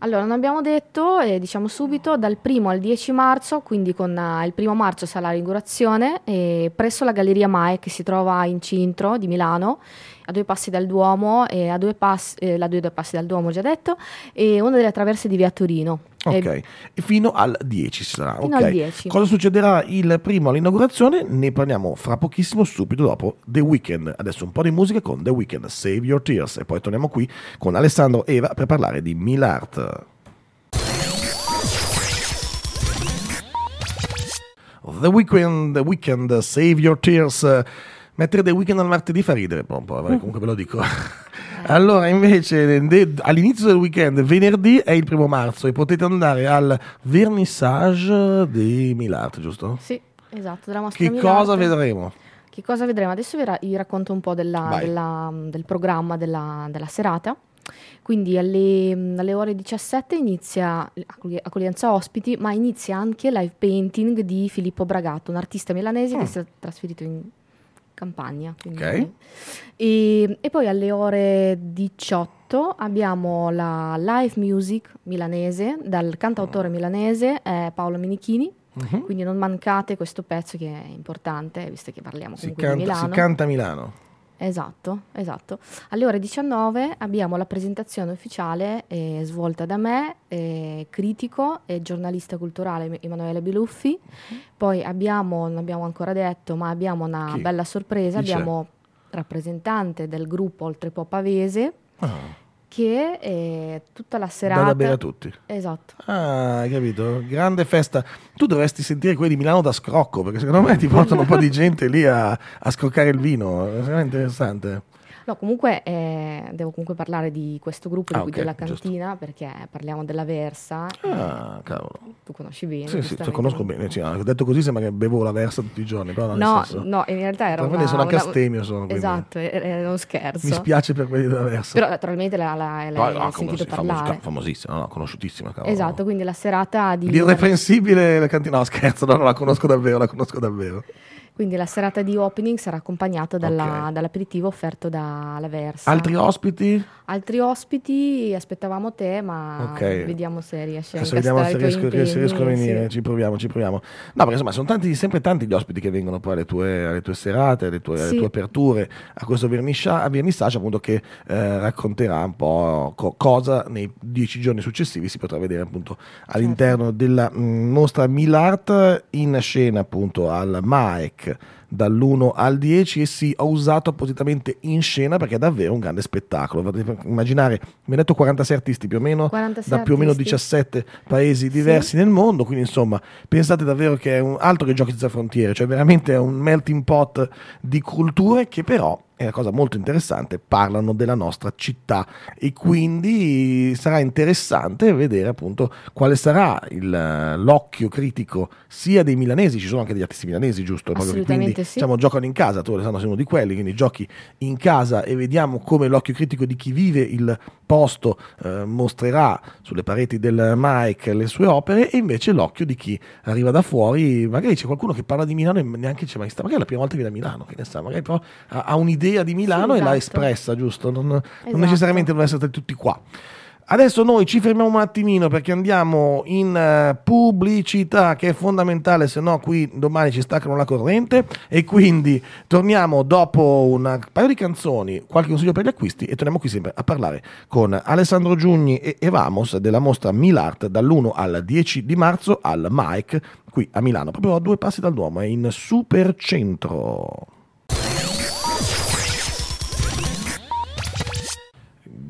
Allora, non abbiamo detto, e diciamo subito, dal primo al 10 marzo, quindi con eh, il primo marzo sarà l'inaugurazione eh, presso la Galleria Mae che si trova in centro di Milano, a due passi dal Duomo, e a due passi, eh, la due, due passi dal Duomo, già detto, e una delle traverse di Via Torino. Ok, E fino al 10 ci sarà. Fino ok. al 10. Cosa succederà il primo all'inaugurazione? Ne parliamo fra pochissimo, subito dopo The Weeknd. Adesso un po' di musica con The Weeknd, Save Your Tears. E poi torniamo qui con Alessandro Eva per parlare di Milart. The Weeknd, The Weeknd, Save Your Tears. Mettere The Weeknd al martedì fa ridere un po', vabbè, comunque ve lo dico. Allora, invece, de- all'inizio del weekend, venerdì è il primo marzo e potete andare al vernissage di Milart, giusto? Sì, esatto, della mostra Che Milarte. cosa vedremo? Che cosa vedremo? Adesso vi, ra- vi racconto un po' della- della- del programma della, della serata. Quindi alle, alle ore 17 inizia accoglienza ospiti, ma inizia anche live painting di Filippo Bragato, un artista milanese Mm. che si è trasferito in campagna. quindi- Ok. E, e poi alle ore 18 abbiamo la live music milanese dal cantautore milanese eh, Paolo Minichini. Mhm. Quindi non mancate questo pezzo che è importante, visto che parliamo Si, comunque di canta, si Milano. canta a Milano. Esatto, esatto. Alle ore 19 abbiamo la presentazione ufficiale eh, svolta da me, eh, critico e giornalista culturale Emanuele Biluffi. Poi abbiamo, non abbiamo ancora detto, ma abbiamo una Chi? bella sorpresa, Chi c'è? abbiamo rappresentante del gruppo Oltrepo Pavese Ah, che è tutta la serata... da bere a tutti. Esatto. Ah, hai capito? Grande festa. Tu dovresti sentire quelli di Milano da scrocco, perché secondo me ti portano un po' di gente lì a, a scroccare il vino. È veramente interessante. No, comunque eh, devo comunque parlare di questo gruppo, di Ah, cui ok, della giusto. cantina, perché parliamo della Versa. Ah, cavolo. tu conosci bene. Sì, sì, giustamente. te conosco bene. Sì, no, detto così sembra che bevo la versa tutti i giorni, però No, no, in realtà era Quelli una, sono anche una- astemio, sono, Esatto, era uno scherzo. Mi spiace per quelli della versa. Però naturalmente la- la- l'hai No, no, sentito famosi- famosi- parlare. famosissima, no, conosciutissima. cavolo. Esatto, quindi la serata di L'irreprensibile la cantina. No, scherzo, no, no, la conosco davvero, la conosco davvero. Quindi la serata di opening sarà accompagnata dalla- Ok. dall'aperitivo offerto dalla Versa. Altri ospiti? Altri ospiti aspettavamo te, ma Ok. vediamo se riesci a vediamo se riesco, se riesco a venire, sì. ci proviamo, ci proviamo. No, perché insomma sono tanti, sempre tanti gli ospiti che vengono poi alle tue, alle tue serate, alle tue, alle Sì. tue aperture, a questo vernissage appunto che eh, racconterà un po' co- cosa nei dieci giorni successivi si potrà vedere appunto all'interno della mh, mostra Milart in scena appunto al MAEC maken dall'1 al 10 e sì, ho usato appositamente in scena perché è davvero un grande spettacolo. Potete immaginare, mi ha detto 46 artisti più o meno 46 da più o meno artisti. 17 paesi diversi nel mondo, quindi insomma pensate davvero che è un altro che giochi senza frontiere, cioè veramente è un melting pot di culture che però è una cosa molto interessante, parlano della nostra città e quindi sarà interessante vedere appunto quale sarà il, eh, l'occhio critico sia dei milanesi, ci sono anche degli artisti milanesi, giusto? Che Assolutamente sì. diciamo, giocano in casa, tu Alessandro sei uno di quelli, quindi giochi in casa e vediamo come l'occhio critico di chi vive il posto eh, mostrerà sulle pareti del Mike le sue opere e invece l'occhio di chi arriva da fuori, magari c'è qualcuno che parla di Milano e neanche c'è mai stato, magari è la prima volta che viene a Milano, che ne sa, magari però ha, ha un'idea di Milano Sì, e l'ha esatto. espressa, giusto? Non, non Esatto. necessariamente devono essere tutti qua. Adesso noi ci fermiamo un attimino perché andiamo in eh, pubblicità che è fondamentale, se no qui domani ci staccano la corrente e quindi torniamo dopo un paio di canzoni, qualche consiglio per gli acquisti e torniamo qui sempre a parlare con Alessandro Giugni e Evamos della mostra Milart dall'1 al 10 di marzo al MAEC qui a Milano, proprio a due passi dal Duomo, è in Supercentro.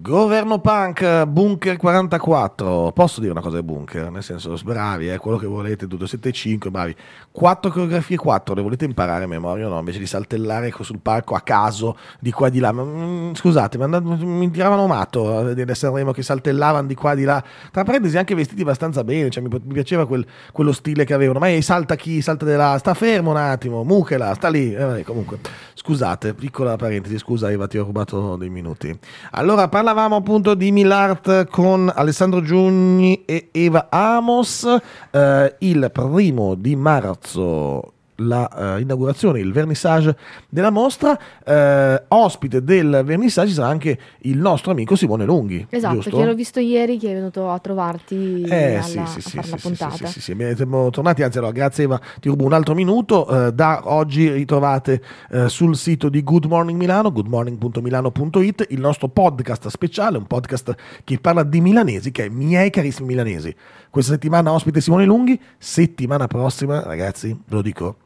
Governo Punk, Bunker 44. Posso dire una cosa del Bunker? Nel senso, bravi, eh, quello che volete, 275, bravi. Quattro coreografie, quattro, le volete imparare a memoria o no? Invece di saltellare sul palco a caso, di qua e di là. Mm, scusate, mi, and- mi tiravano matto a vedere Sanremo che saltellavano di qua e di là. Tra parentesi, anche vestiti abbastanza bene, cioè, mi, mi piaceva quel- quello stile che avevano. Ma ehi, salta chi? Salta di là, sta fermo un attimo, muchela, sta lì. Eh, comunque, scusate, piccola parentesi, scusa Eva, ti ho rubato dei minuti. Allora, parlavamo appunto di Milart con Alessandro Giugni e Eva Amos. Eh, il primo di marzo la eh, inaugurazione, il vernissage della mostra. Eh, ospite del vernissage sarà anche il nostro amico Simone Lunghi. Esatto, giusto? che l'ho visto ieri che è venuto a trovarti Eh alla- sì, a sì, sì, fare sì, puntata. sì, sì, sì, siamo tornati, anzi allora grazie Eva, ti rubo un altro minuto, Eh, da oggi ritrovate sul sito di Good Morning Milano, goodmorning.milano.it, il nostro podcast speciale, un podcast che parla di milanesi, che è Miei carissimi milanesi. Questa settimana ospite Simone Lunghi, settimana prossima ragazzi, ve lo dico,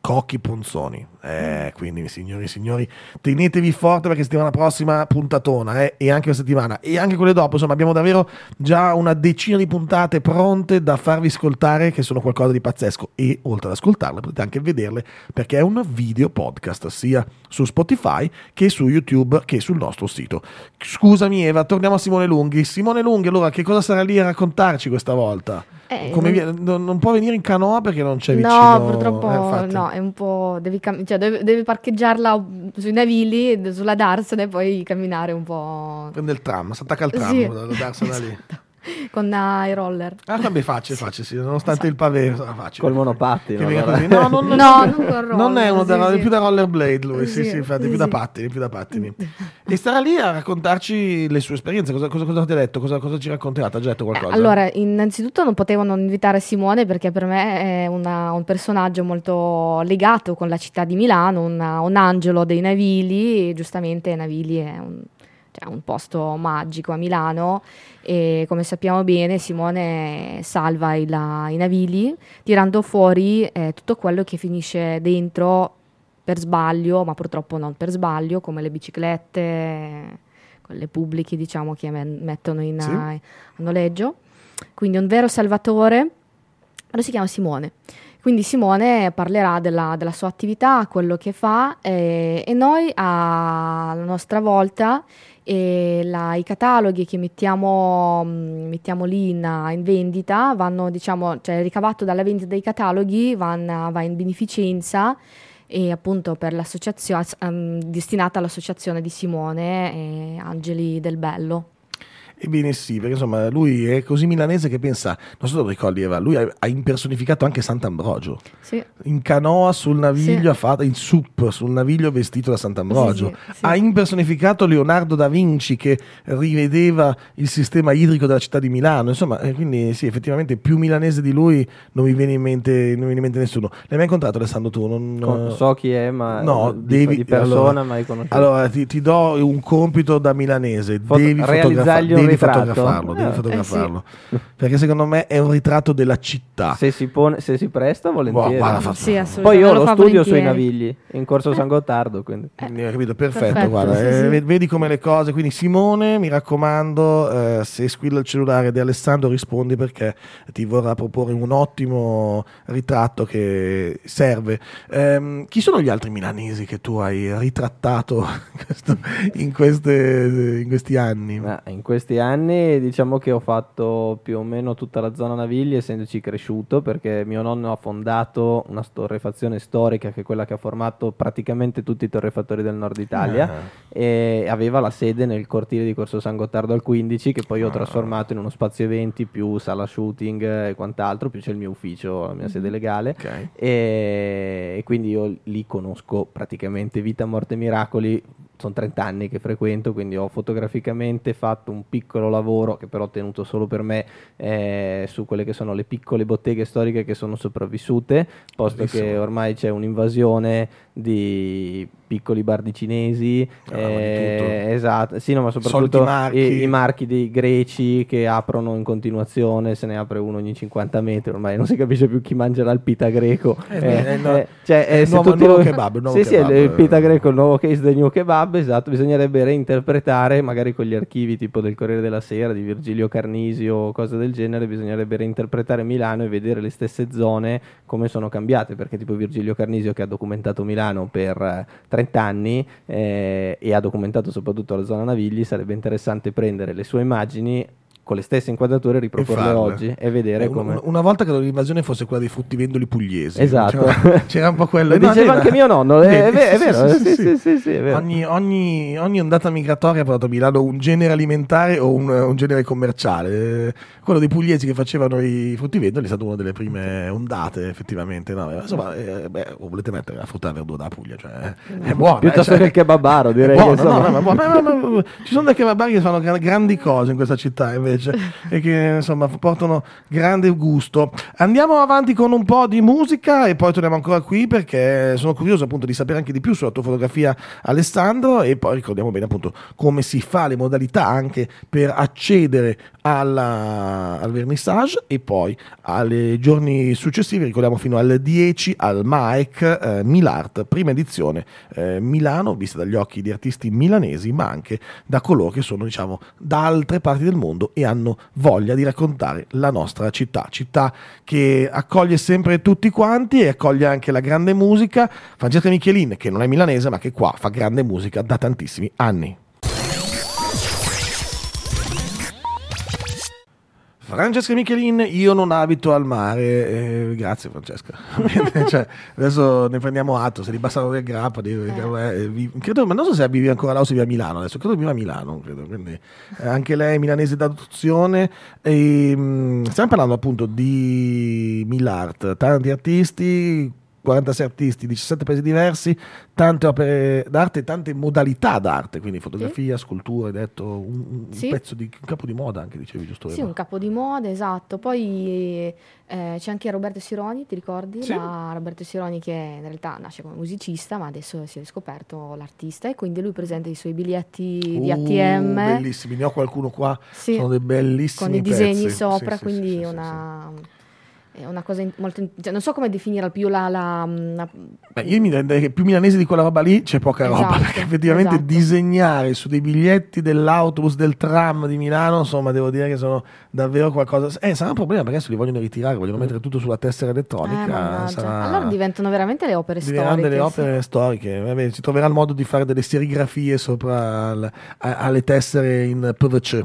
Cocchi Ponzoni. Eh, quindi signori e signori, tenetevi forte perché settimana prossima puntatona, eh, e anche la settimana e anche quelle dopo, insomma, abbiamo davvero già una decina di puntate pronte da farvi ascoltare che sono qualcosa di pazzesco e oltre ad ascoltarle potete anche vederle perché è un video podcast sia su Spotify che su YouTube che sul nostro sito. Scusami Eva, torniamo a Simone Lunghi. Simone Lunghi, allora che cosa sarà lì a raccontarci questa volta? Eh, non- viene- non, può venire in canoa perché non c'è No, vicino purtroppo eh, infatti. no, no, è un po'... Devi, cam- cioè, devi, devi parcheggiarla sui navili, sulla Darsena e poi camminare un po'... Prende il tram, si attacca al tram, Sì. da Darsena lì. con i roller. Ah, vabbè, facile, facile, sì, nonostante il pavé, facile. Col monopattino. Allora. No, non, No, non roller, Non è uno da, sì, è sì. più da rollerblade lui, sì, Sì, sì, infatti, sì, più da pattini, più da pattini. E starà lì a raccontarci le sue esperienze, cosa, cosa, cosa ti ha detto, cosa, cosa ci racconterà, ti ha già detto Eh, qualcosa? allora, innanzitutto non potevo non invitare Simone perché per me è una- un personaggio molto legato con la città di Milano, una- un angelo dei Navili, e giustamente Navili è un, cioè, un posto magico a Milano e come sappiamo bene Simone salva i, la- i Navili tirando fuori eh, tutto quello che finisce dentro per sbaglio, ma purtroppo non per sbaglio, come le biciclette, quelle pubbliche diciamo che mettono in, Sì. a noleggio. Quindi un vero salvatore, lui si chiama Simone. Quindi Simone parlerà della, della sua attività, quello che fa eh, e noi a- alla nostra volta eh, la- i cataloghi che mettiamo, mh, mettiamo lì in, in vendita vanno, diciamo, cioè il ricavato dalla vendita dei cataloghi van- va in beneficenza e appunto per l'associazione ehm, destinata all'associazione di Simone e Angeli del Bello. Ebbene sì, perché insomma lui è così milanese che pensa, non so se lo ricordi Eva, lui ha, ha impersonificato anche Sant'Ambrogio. Sì. In canoa sul naviglio Sì. ha fatto, in sup sul naviglio vestito da Sant'Ambrogio. Sì, sì, sì. Ha impersonificato Leonardo da Vinci che rivedeva il sistema idrico della città di Milano. Insomma, eh, quindi sì, effettivamente più milanese di lui non mi viene in mente, viene in mente nessuno. L'hai mai incontrato Alessandro tu? Non, Con- so chi è, ma No, di, devi- di persona allora- mai conosciuto. Allora, ti, ti do un compito da milanese. Foto- devi, fotografa- realizzargli un devi ritratto? fotografarlo. Devi Eh, fotografarlo. Perché secondo me è un ritratto della città. se, si pone- se si presta, volentieri. Boh, guarda, Sì. Poi io lo lo studio sui volentieri. navigli, in corso San Gottardo. Quindi. Hai capito? Perfetto, Perfetto, guarda, sì, eh, sì. ved- vedi come le cose. Quindi, Simone, mi raccomando, eh, se squilla il cellulare di Alessandro, rispondi perché ti vorrà proporre un ottimo ritratto che serve. Ehm, chi sono gli altri milanesi che tu hai ritrattato in, queste- in questi anni? Ma in questi anni diciamo che ho fatto più o meno tutta la zona Navigli essendoci cresciuto perché mio nonno ha fondato una torrefazione storica che è quella che ha formato praticamente tutti i torrefattori del nord Italia Ah. e aveva la sede nel cortile di Corso San Gottardo al 15 che poi ho Ah. trasformato in uno spazio eventi più sala shooting e quant'altro, più c'è il mio ufficio, la mia sede legale Ok. e, e quindi io lì conosco praticamente vita, morte e miracoli. Sono 30 anni che frequento, quindi ho fotograficamente fatto un piccolo lavoro che però ho tenuto solo per me eh, su quelle che sono le piccole botteghe storiche che sono sopravvissute, posto Bellissimo. che ormai c'è un'invasione di piccoli bardi cinesi, Ah, eh, esatto, sì, no, ma soprattutto marchi. i, i marchi dei greci che aprono in continuazione, se ne apre uno ogni 50 metri, ormai non si capisce più chi mangerà il pita greco. Eh, il no- cioè, è il nuovo- lo- kebab, nuovo sì, sì, kebab. il pita greco, il nuovo case del new kebab, esatto, bisognerebbe reinterpretare magari con gli archivi tipo del Corriere della Sera, di Virgilio Carnisio o cose del genere, bisognerebbe reinterpretare Milano e vedere le stesse zone come sono cambiate, perché tipo Virgilio Carnisio che ha documentato Milano per eh, 30 anni eh, e ha documentato soprattutto la zona Navigli, sarebbe interessante prendere le sue immagini con le stesse inquadrature riproporle oggi e vedere Eh, come... un- Una volta credo l'invasione fosse quella dei fruttivendoli pugliesi. Esatto. C'era, c'era un po' quello. Lo diceva anche mio nonno, è, vero, eh. Ogni, ondata migratoria ha portato a Milano un genere alimentare o un, un genere commerciale. Eh, Quello dei pugliesi che facevano i fruttivendoli è stata una delle prime ondate, effettivamente. No, eh, insomma, eh, beh, volete mettere la frutta e la verdura da Puglia? Cioè, è buona. Piuttosto eh, che il kebabaro, direi buono, che no, insomma- no, ma è buono. Ma- ma- ma- ci sono dei kebabari che fanno gra- grandi cose in questa città invece e che insomma portano grande gusto. Andiamo avanti con un po' di musica e poi torniamo ancora qui perché sono curioso appunto di sapere anche di più sulla tua fotografia Alessandro e poi ricordiamo bene appunto come si fa, le modalità anche per accedere alla- al vernissage e poi alle giorni successivi, ricordiamo fino al 10 al MAEC eh, Milart, prima edizione eh, Milano, vista dagli occhi di artisti milanesi, ma anche da coloro che sono diciamo da altre parti del mondo e hanno voglia di raccontare la nostra città, città che accoglie sempre tutti quanti e accoglie anche la grande musica. Francesca Michelin, che non è milanese, ma che qua fa grande musica da tantissimi anni. Francesca Michelin, io non abito al mare. Eh, grazie Francesca. cioè, adesso ne prendiamo atto, se li bastano del grappa. Di, eh. credo, ma non so se vive ancora là o se vive a Milano adesso, credo vive a Milano. Credo, quindi, eh, anche lei è milanese d'adozione. E, mh, mm, stiamo parlando appunto di Millart, tanti artisti 46 artisti, 17 paesi diversi, tante opere d'arte, tante modalità d'arte, quindi fotografia, sì. scultura, hai detto un, un sì. pezzo di un capo di moda anche, dicevi giusto? Sì, Eva. un capo di moda, esatto. Poi eh, c'è anche Roberto Sironi, ti ricordi? Sì. La Roberto Sironi che in realtà nasce come musicista, ma adesso si è scoperto l'artista e quindi lui presenta i suoi biglietti uh, di ATM. Bellissimi, ne ho qualcuno qua, sì. sono dei bellissimi Con i disegni pezzi. sopra, quindi una è una cosa in, molto. Cioè, non so come definire più la. la, la... Beh, io mi renderei che più milanese di quella roba lì c'è poca esatto, roba. Perché effettivamente esatto. disegnare su dei biglietti dell'autobus, del tram di Milano, insomma, devo dire che sono davvero qualcosa. Eh, sarà un problema perché adesso li vogliono ritirare, vogliono mettere tutto sulla tessera elettronica. Eh, sarà... Allora diventano veramente le opere Diventeranno storiche. delle opere sì. storiche. Vabbè, si troverà il modo di fare delle serigrafie sopra l- alle tessere in PVC.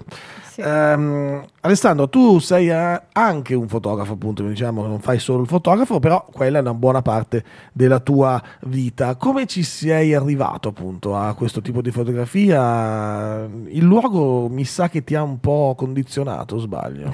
Sì. Um, Alessandro, tu sei eh, anche un fotografo, appunto, diciamo non fai solo il fotografo, però quella è una buona parte della tua vita. Come ci sei arrivato appunto a questo tipo di fotografia? Il luogo mi sa che ti ha un po' condizionato, sbaglio?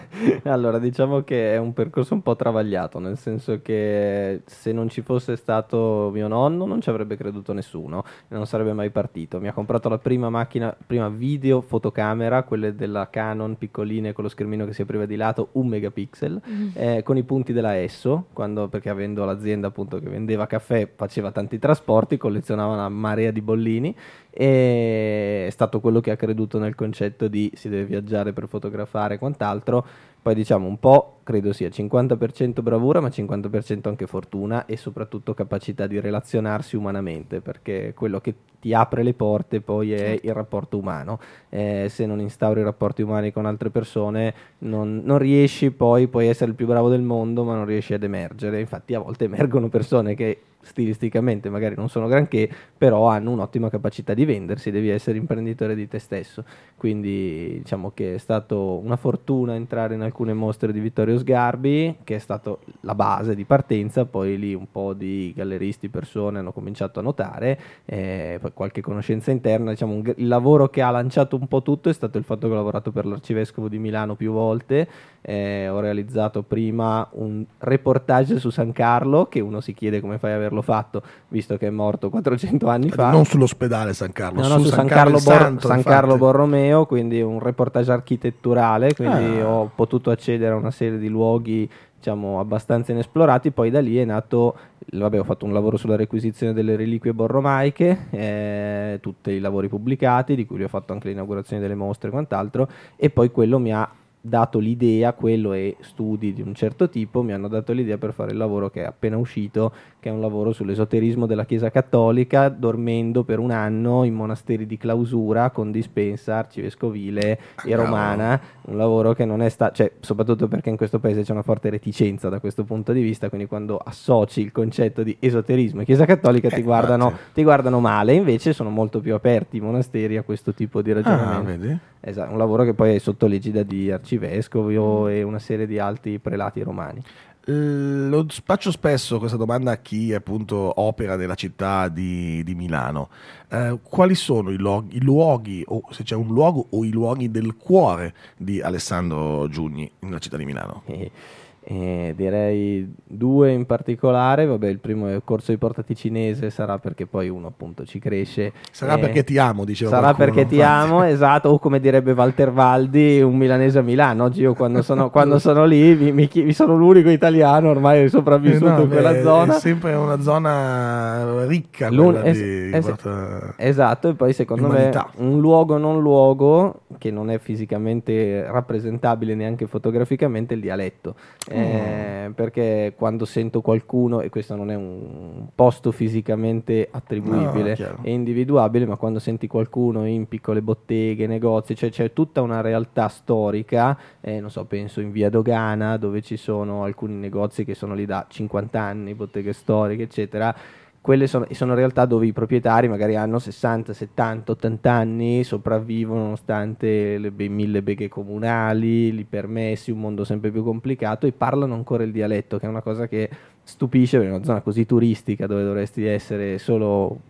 allora, diciamo che è un percorso un po' travagliato, nel senso che se non ci fosse stato mio nonno non ci avrebbe creduto nessuno, non sarebbe mai partito. Mi ha comprato la prima macchina, prima video fotocamera, quelle della Canon piccoline con lo schermino che si apriva di lato, un megapixel, mm. eh, con i punti della ESSO, quando, perché avendo l'azienda appunto che vendeva caffè, faceva tanti trasporti, collezionava una marea di bollini e è stato quello che ha creduto nel concetto di si deve viaggiare per fotografare e quant'altro poi diciamo un po', credo sia 50% bravura, ma 50% anche fortuna e soprattutto capacità di relazionarsi umanamente, perché quello che ti apre le porte poi è certo. il rapporto umano. Eh, se non instauri rapporti umani con altre persone, non, non, riesci poi, puoi essere il più bravo del mondo, ma non riesci ad emergere. Infatti a volte emergono persone che stilisticamente magari non sono granché, però hanno un'ottima capacità di vendersi, devi essere imprenditore di te stesso. Quindi diciamo che è stata una fortuna entrare in alcune mostre di Vittorio Sgarbi, che è stata la base di partenza, poi lì un po' di galleristi, persone hanno cominciato a notare, eh, qualche conoscenza interna, diciamo un, il lavoro che ha lanciato un po' tutto è stato il fatto che ho lavorato per l'arcivescovo di Milano più volte, eh, ho realizzato prima un reportage su San Carlo, che uno si chiede come fai a averlo fatto, visto che è morto 400 anni fa. Non sull'ospedale San Carlo, no, no, su, su San, Carlo, Bor- Santo, San Carlo, Borromeo, quindi un reportage architetturale, quindi ah. ho potuto accedere a una serie di luoghi diciamo abbastanza inesplorati poi da lì è nato vabbè ho fatto un lavoro sulla requisizione delle reliquie borromaiche eh, tutti i lavori pubblicati di cui ho fatto anche l'inaugurazione delle mostre e quant'altro e poi quello mi ha dato l'idea, quello e studi di un certo tipo mi hanno dato l'idea per fare il lavoro che è appena uscito, che è un lavoro sull'esoterismo della Chiesa Cattolica, dormendo per un anno in monasteri di clausura con dispensa arcivescovile e romana, un lavoro che non è stato, cioè soprattutto perché in questo paese c'è una forte reticenza da questo punto di vista, quindi quando associ il concetto di esoterismo e Chiesa Cattolica eh, ti, guardano, ti, guardano, male, invece sono molto più aperti i monasteri a questo tipo di ragionamento. Ah, esatto, un lavoro che poi è sotto l'egida di arcivescovi arcivescovo e una serie di altri prelati romani. Lo faccio spesso questa domanda a chi appunto opera nella città di, di Milano. Eh, quali sono i luoghi, i luoghi, o se c'è un luogo o i luoghi del cuore di Alessandro Giugni nella città di Milano? Eh. Direi due in particolare, vabbè il primo è il corso di portati cinese, sarà perché poi uno appunto ci cresce. Sarà eh, perché ti amo, diceva Sarà qualcuno, perché ti amo, esatto, o come direbbe Walter Valdi, un milanese a Milano. Oggi io quando sono, quando sono lì mi, mi, mi, sono l'unico italiano ormai sopravvissuto eh no, in quella beh, zona. È sempre una zona ricca es- di, es- porta... Esatto, e poi secondo me un luogo non luogo che non è fisicamente rappresentabile neanche fotograficamente il dialetto eh, mm. perché quando sento qualcuno, e questo non è un posto fisicamente attribuibile no, e individuabile, ma quando senti qualcuno in piccole botteghe, negozi, cioè c'è tutta una realtà storica, eh, non so, penso in via Dogana, dove ci sono alcuni negozi che sono lì da 50 anni, botteghe storiche, eccetera quelle sono, sono, realtà dove i proprietari magari hanno 60, 70, 80 anni, sopravvivono nonostante le be- mille beghe comunali, i permessi, un mondo sempre più complicato e parlano ancora il dialetto, che è una cosa che stupisce perché è una zona così turistica dove dovresti essere solo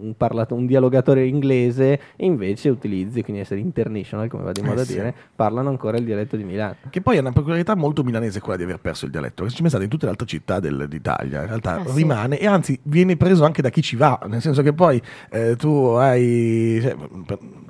un, parlato, un dialogatore inglese e invece utilizzi, quindi essere international come va di modo eh a sì. dire, parlano ancora il dialetto di Milano. Che poi è una peculiarità molto milanese quella di aver perso il dialetto, perché ci pensate in tutte le altre città del, d'Italia, in realtà eh rimane sì. e anzi viene preso anche da chi ci va, nel senso che poi eh, tu hai, cioè,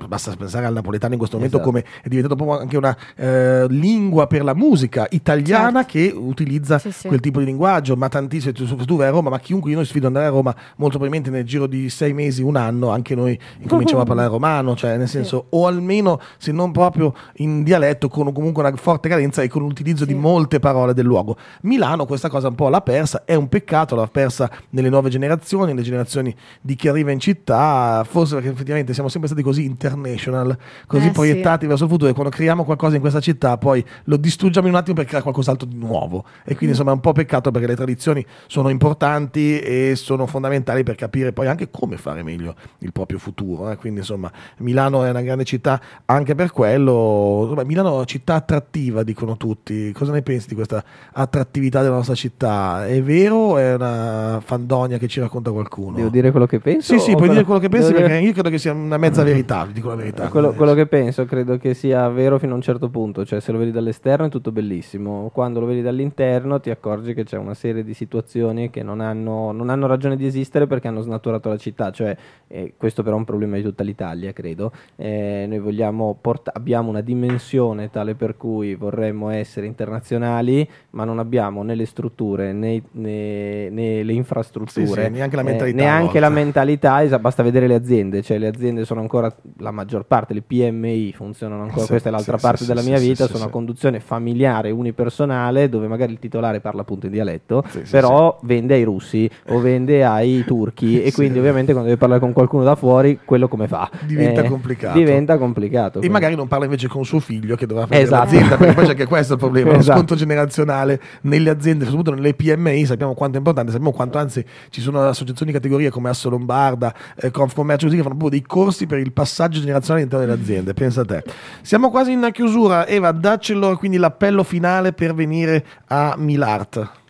basta pensare al napoletano in questo momento esatto. come è diventato proprio anche una eh, lingua per la musica italiana certo. che utilizza sì, quel tipo di linguaggio ma tantissimo, tu, vai a Roma, ma chiunque di noi sfido ad andare a Roma, molto probabilmente nel giro di sei mesi, un anno, anche noi incominciamo a parlare romano, cioè nel senso, sì. o almeno se non proprio in dialetto, con comunque una forte carenza e con l'utilizzo sì. di molte parole del luogo. Milano questa cosa un po' l'ha persa, è un peccato, l'ha persa nelle nuove generazioni, nelle generazioni di chi arriva in città, forse perché effettivamente siamo sempre stati così international, così eh, proiettati sì. verso il futuro e quando creiamo qualcosa in questa città poi lo distruggiamo in un attimo per creare qualcos'altro di nuovo e quindi mm. insomma è un po' peccato perché le tradizioni tradizioni sono importanti e sono fondamentali per capire poi anche come fare meglio il proprio futuro. Eh? Quindi insomma Milano è una grande città anche per quello. Milano è una città attrattiva, dicono tutti. Cosa ne pensi di questa attrattività della nostra città? È vero o è una fandonia che ci racconta qualcuno? Devo dire quello che penso? Sì, sì, puoi dire quello che pensi perché dire... io credo che sia una mezza verità, dico la verità. Quello, quello che penso credo che sia vero fino a un certo punto, cioè se lo vedi dall'esterno è tutto bellissimo, quando lo vedi dall'interno ti accorgi che c'è una serie serie di situazioni che non hanno, non hanno ragione di esistere perché hanno snaturato la città, cioè, eh, questo però è un problema di tutta l'Italia, credo. Eh, noi vogliamo port- abbiamo una dimensione tale per cui vorremmo essere internazionali, ma non abbiamo né le strutture né, né, né le infrastrutture, sì, sì, neanche la mentalità. Eh, neanche la mentalità es- basta vedere le aziende, cioè le aziende sono ancora, la maggior parte, le PMI funzionano ancora, sì, questa è l'altra parte della mia vita, sono a conduzione familiare, unipersonale, dove magari il titolare parla appunto in dialetto sì, però sì. vende ai russi o vende ai turchi e quindi ovviamente quando deve parlare con qualcuno da fuori, quello come fa? Diventa eh, complicato. Diventa complicato. E quindi. magari non parla invece con suo figlio che dovrà prendere esatto. l'azienda, perché poi c'è anche questo il problema, esatto. lo sconto generazionale nelle aziende, soprattutto nelle PMI, sappiamo quanto è importante, sappiamo quanto anzi ci sono associazioni di categoria come Asso Lombarda, eh, Confcommercio così che fanno proprio dei corsi per il passaggio generazionale all'interno delle aziende, pensa a te. Siamo quasi in chiusura, Eva, dacci quindi l'appello finale per venire a Milart.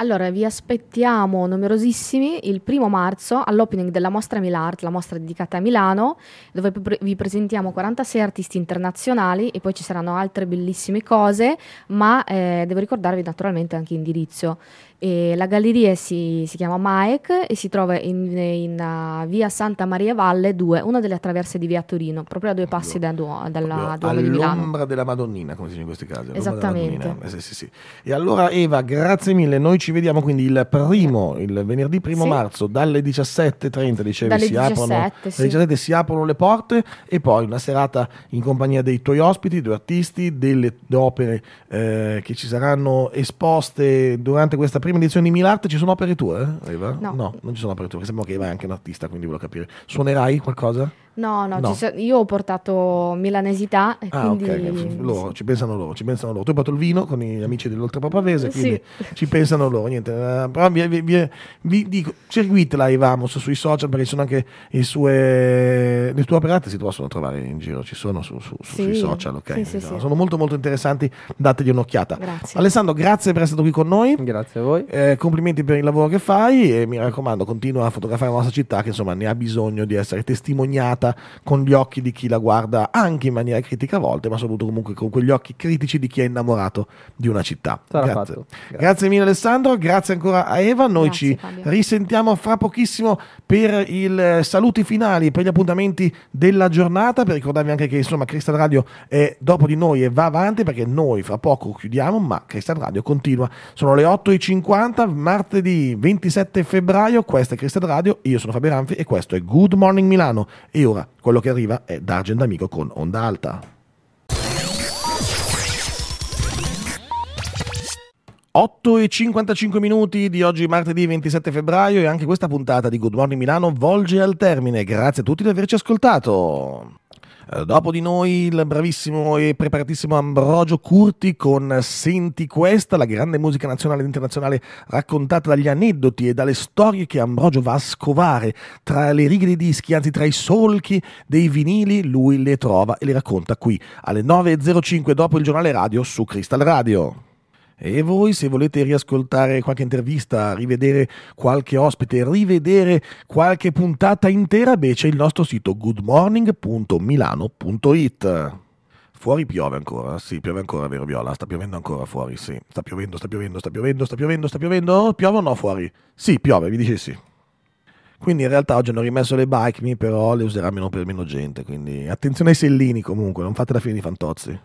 Allora, vi aspettiamo numerosissimi il primo marzo all'opening della mostra Milart, la mostra dedicata a Milano, dove vi presentiamo 46 artisti internazionali e poi ci saranno altre bellissime cose, ma eh, devo ricordarvi naturalmente anche indirizzo. E la galleria si, si, chiama Maec e si trova in, in uh, via Santa Maria Valle 2, una delle attraverse di via Torino, proprio a due passi da Duo, dalla Duomo di Milano. All'ombra della Madonnina, come si dice in questi casi. Esattamente. Eh, sì, sì, sì. E allora Eva, grazie mille. Noi ci vediamo quindi il primo, il venerdì primo marzo, dalle 17.30, dicevi, dalle si, 17, aprono, 17 si aprono le porte e poi una serata in compagnia dei tuoi ospiti, due artisti, delle opere eh, che ci saranno esposte durante questa prima prima edizione di Milart ci sono opere tue? Eva? No. no, non ci sono opere tue. Sembra che Eva è anche un artista, quindi volevo capire. Suonerai qualcosa? No, no, no. Ci, io ho portato milanesità. E ah, quindi... ok, loro, ci pensano loro, ci pensano loro. Tu hai portato il vino con gli amici dell'Oltre Pavese, quindi sì. ci pensano loro. Niente, uh, però vi, vi, vi, vi, dico, seguitela Ivamos sui social perché ci sono anche i sue, le tue operate si possono trovare in giro, ci sono su, su, sì. sui social, ok? Sì, no, sono molto molto interessanti, dategli un'occhiata. Grazie. Alessandro, grazie per essere stato qui con noi. Grazie a voi. Eh, complimenti per il lavoro che fai e mi raccomando, continua a fotografare la nostra città che insomma ne ha bisogno di essere testimoniata con gli occhi di chi la guarda anche in maniera critica a volte, ma soprattutto comunque con quegli occhi critici di chi è innamorato di una città. Grazie. Grazie. grazie. mille Alessandro, grazie ancora a Eva, noi grazie, ci Fabio. risentiamo fra pochissimo per i eh, saluti finali, per gli appuntamenti della giornata, per ricordarvi anche che insomma Crystal Radio è dopo di noi e va avanti perché noi fra poco chiudiamo, ma Crystal Radio continua. Sono le 8.50, martedì 27 febbraio, questa è Crystal Radio, io sono Fabio Ranfi e questo è Good Morning Milano e ora quello che arriva è D'Argent Amico con Onda Alta. 8 e 55 minuti di oggi martedì 27 febbraio e anche questa puntata di Good Morning Milano volge al termine. Grazie a tutti di averci ascoltato. Eh, dopo di noi il bravissimo e preparatissimo Ambrogio Curti con Senti questa, la grande musica nazionale ed internazionale raccontata dagli aneddoti e dalle storie che Ambrogio va a scovare tra le righe dei dischi, anzi tra i solchi dei vinili, lui le trova e le racconta qui alle 9.05 dopo il giornale radio su Crystal Radio. E voi se volete riascoltare qualche intervista, rivedere qualche ospite, rivedere qualche puntata intera, beh c'è il nostro sito goodmorning.milano.it. Fuori piove ancora, sì, piove ancora, vero Viola? Sta piovendo ancora fuori, sì. Sta piovendo, sta piovendo, sta piovendo, sta piovendo, sta piovendo. Piove o no fuori? Sì, piove, vi dice sì. Quindi in realtà oggi hanno rimesso le bike però le userà meno per meno gente, quindi attenzione ai sellini comunque, non fate la fine di fantozzi.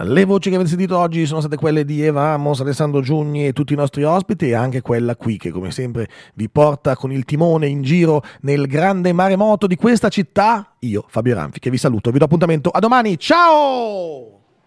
Le voci che avete sentito oggi sono state quelle di Eva Amos, Alessandro Giugni e tutti i nostri ospiti e anche quella qui che come sempre vi porta con il timone in giro nel grande maremoto di questa città. Io, Fabio Ranfi, che vi saluto, vi do appuntamento a domani. Ciao!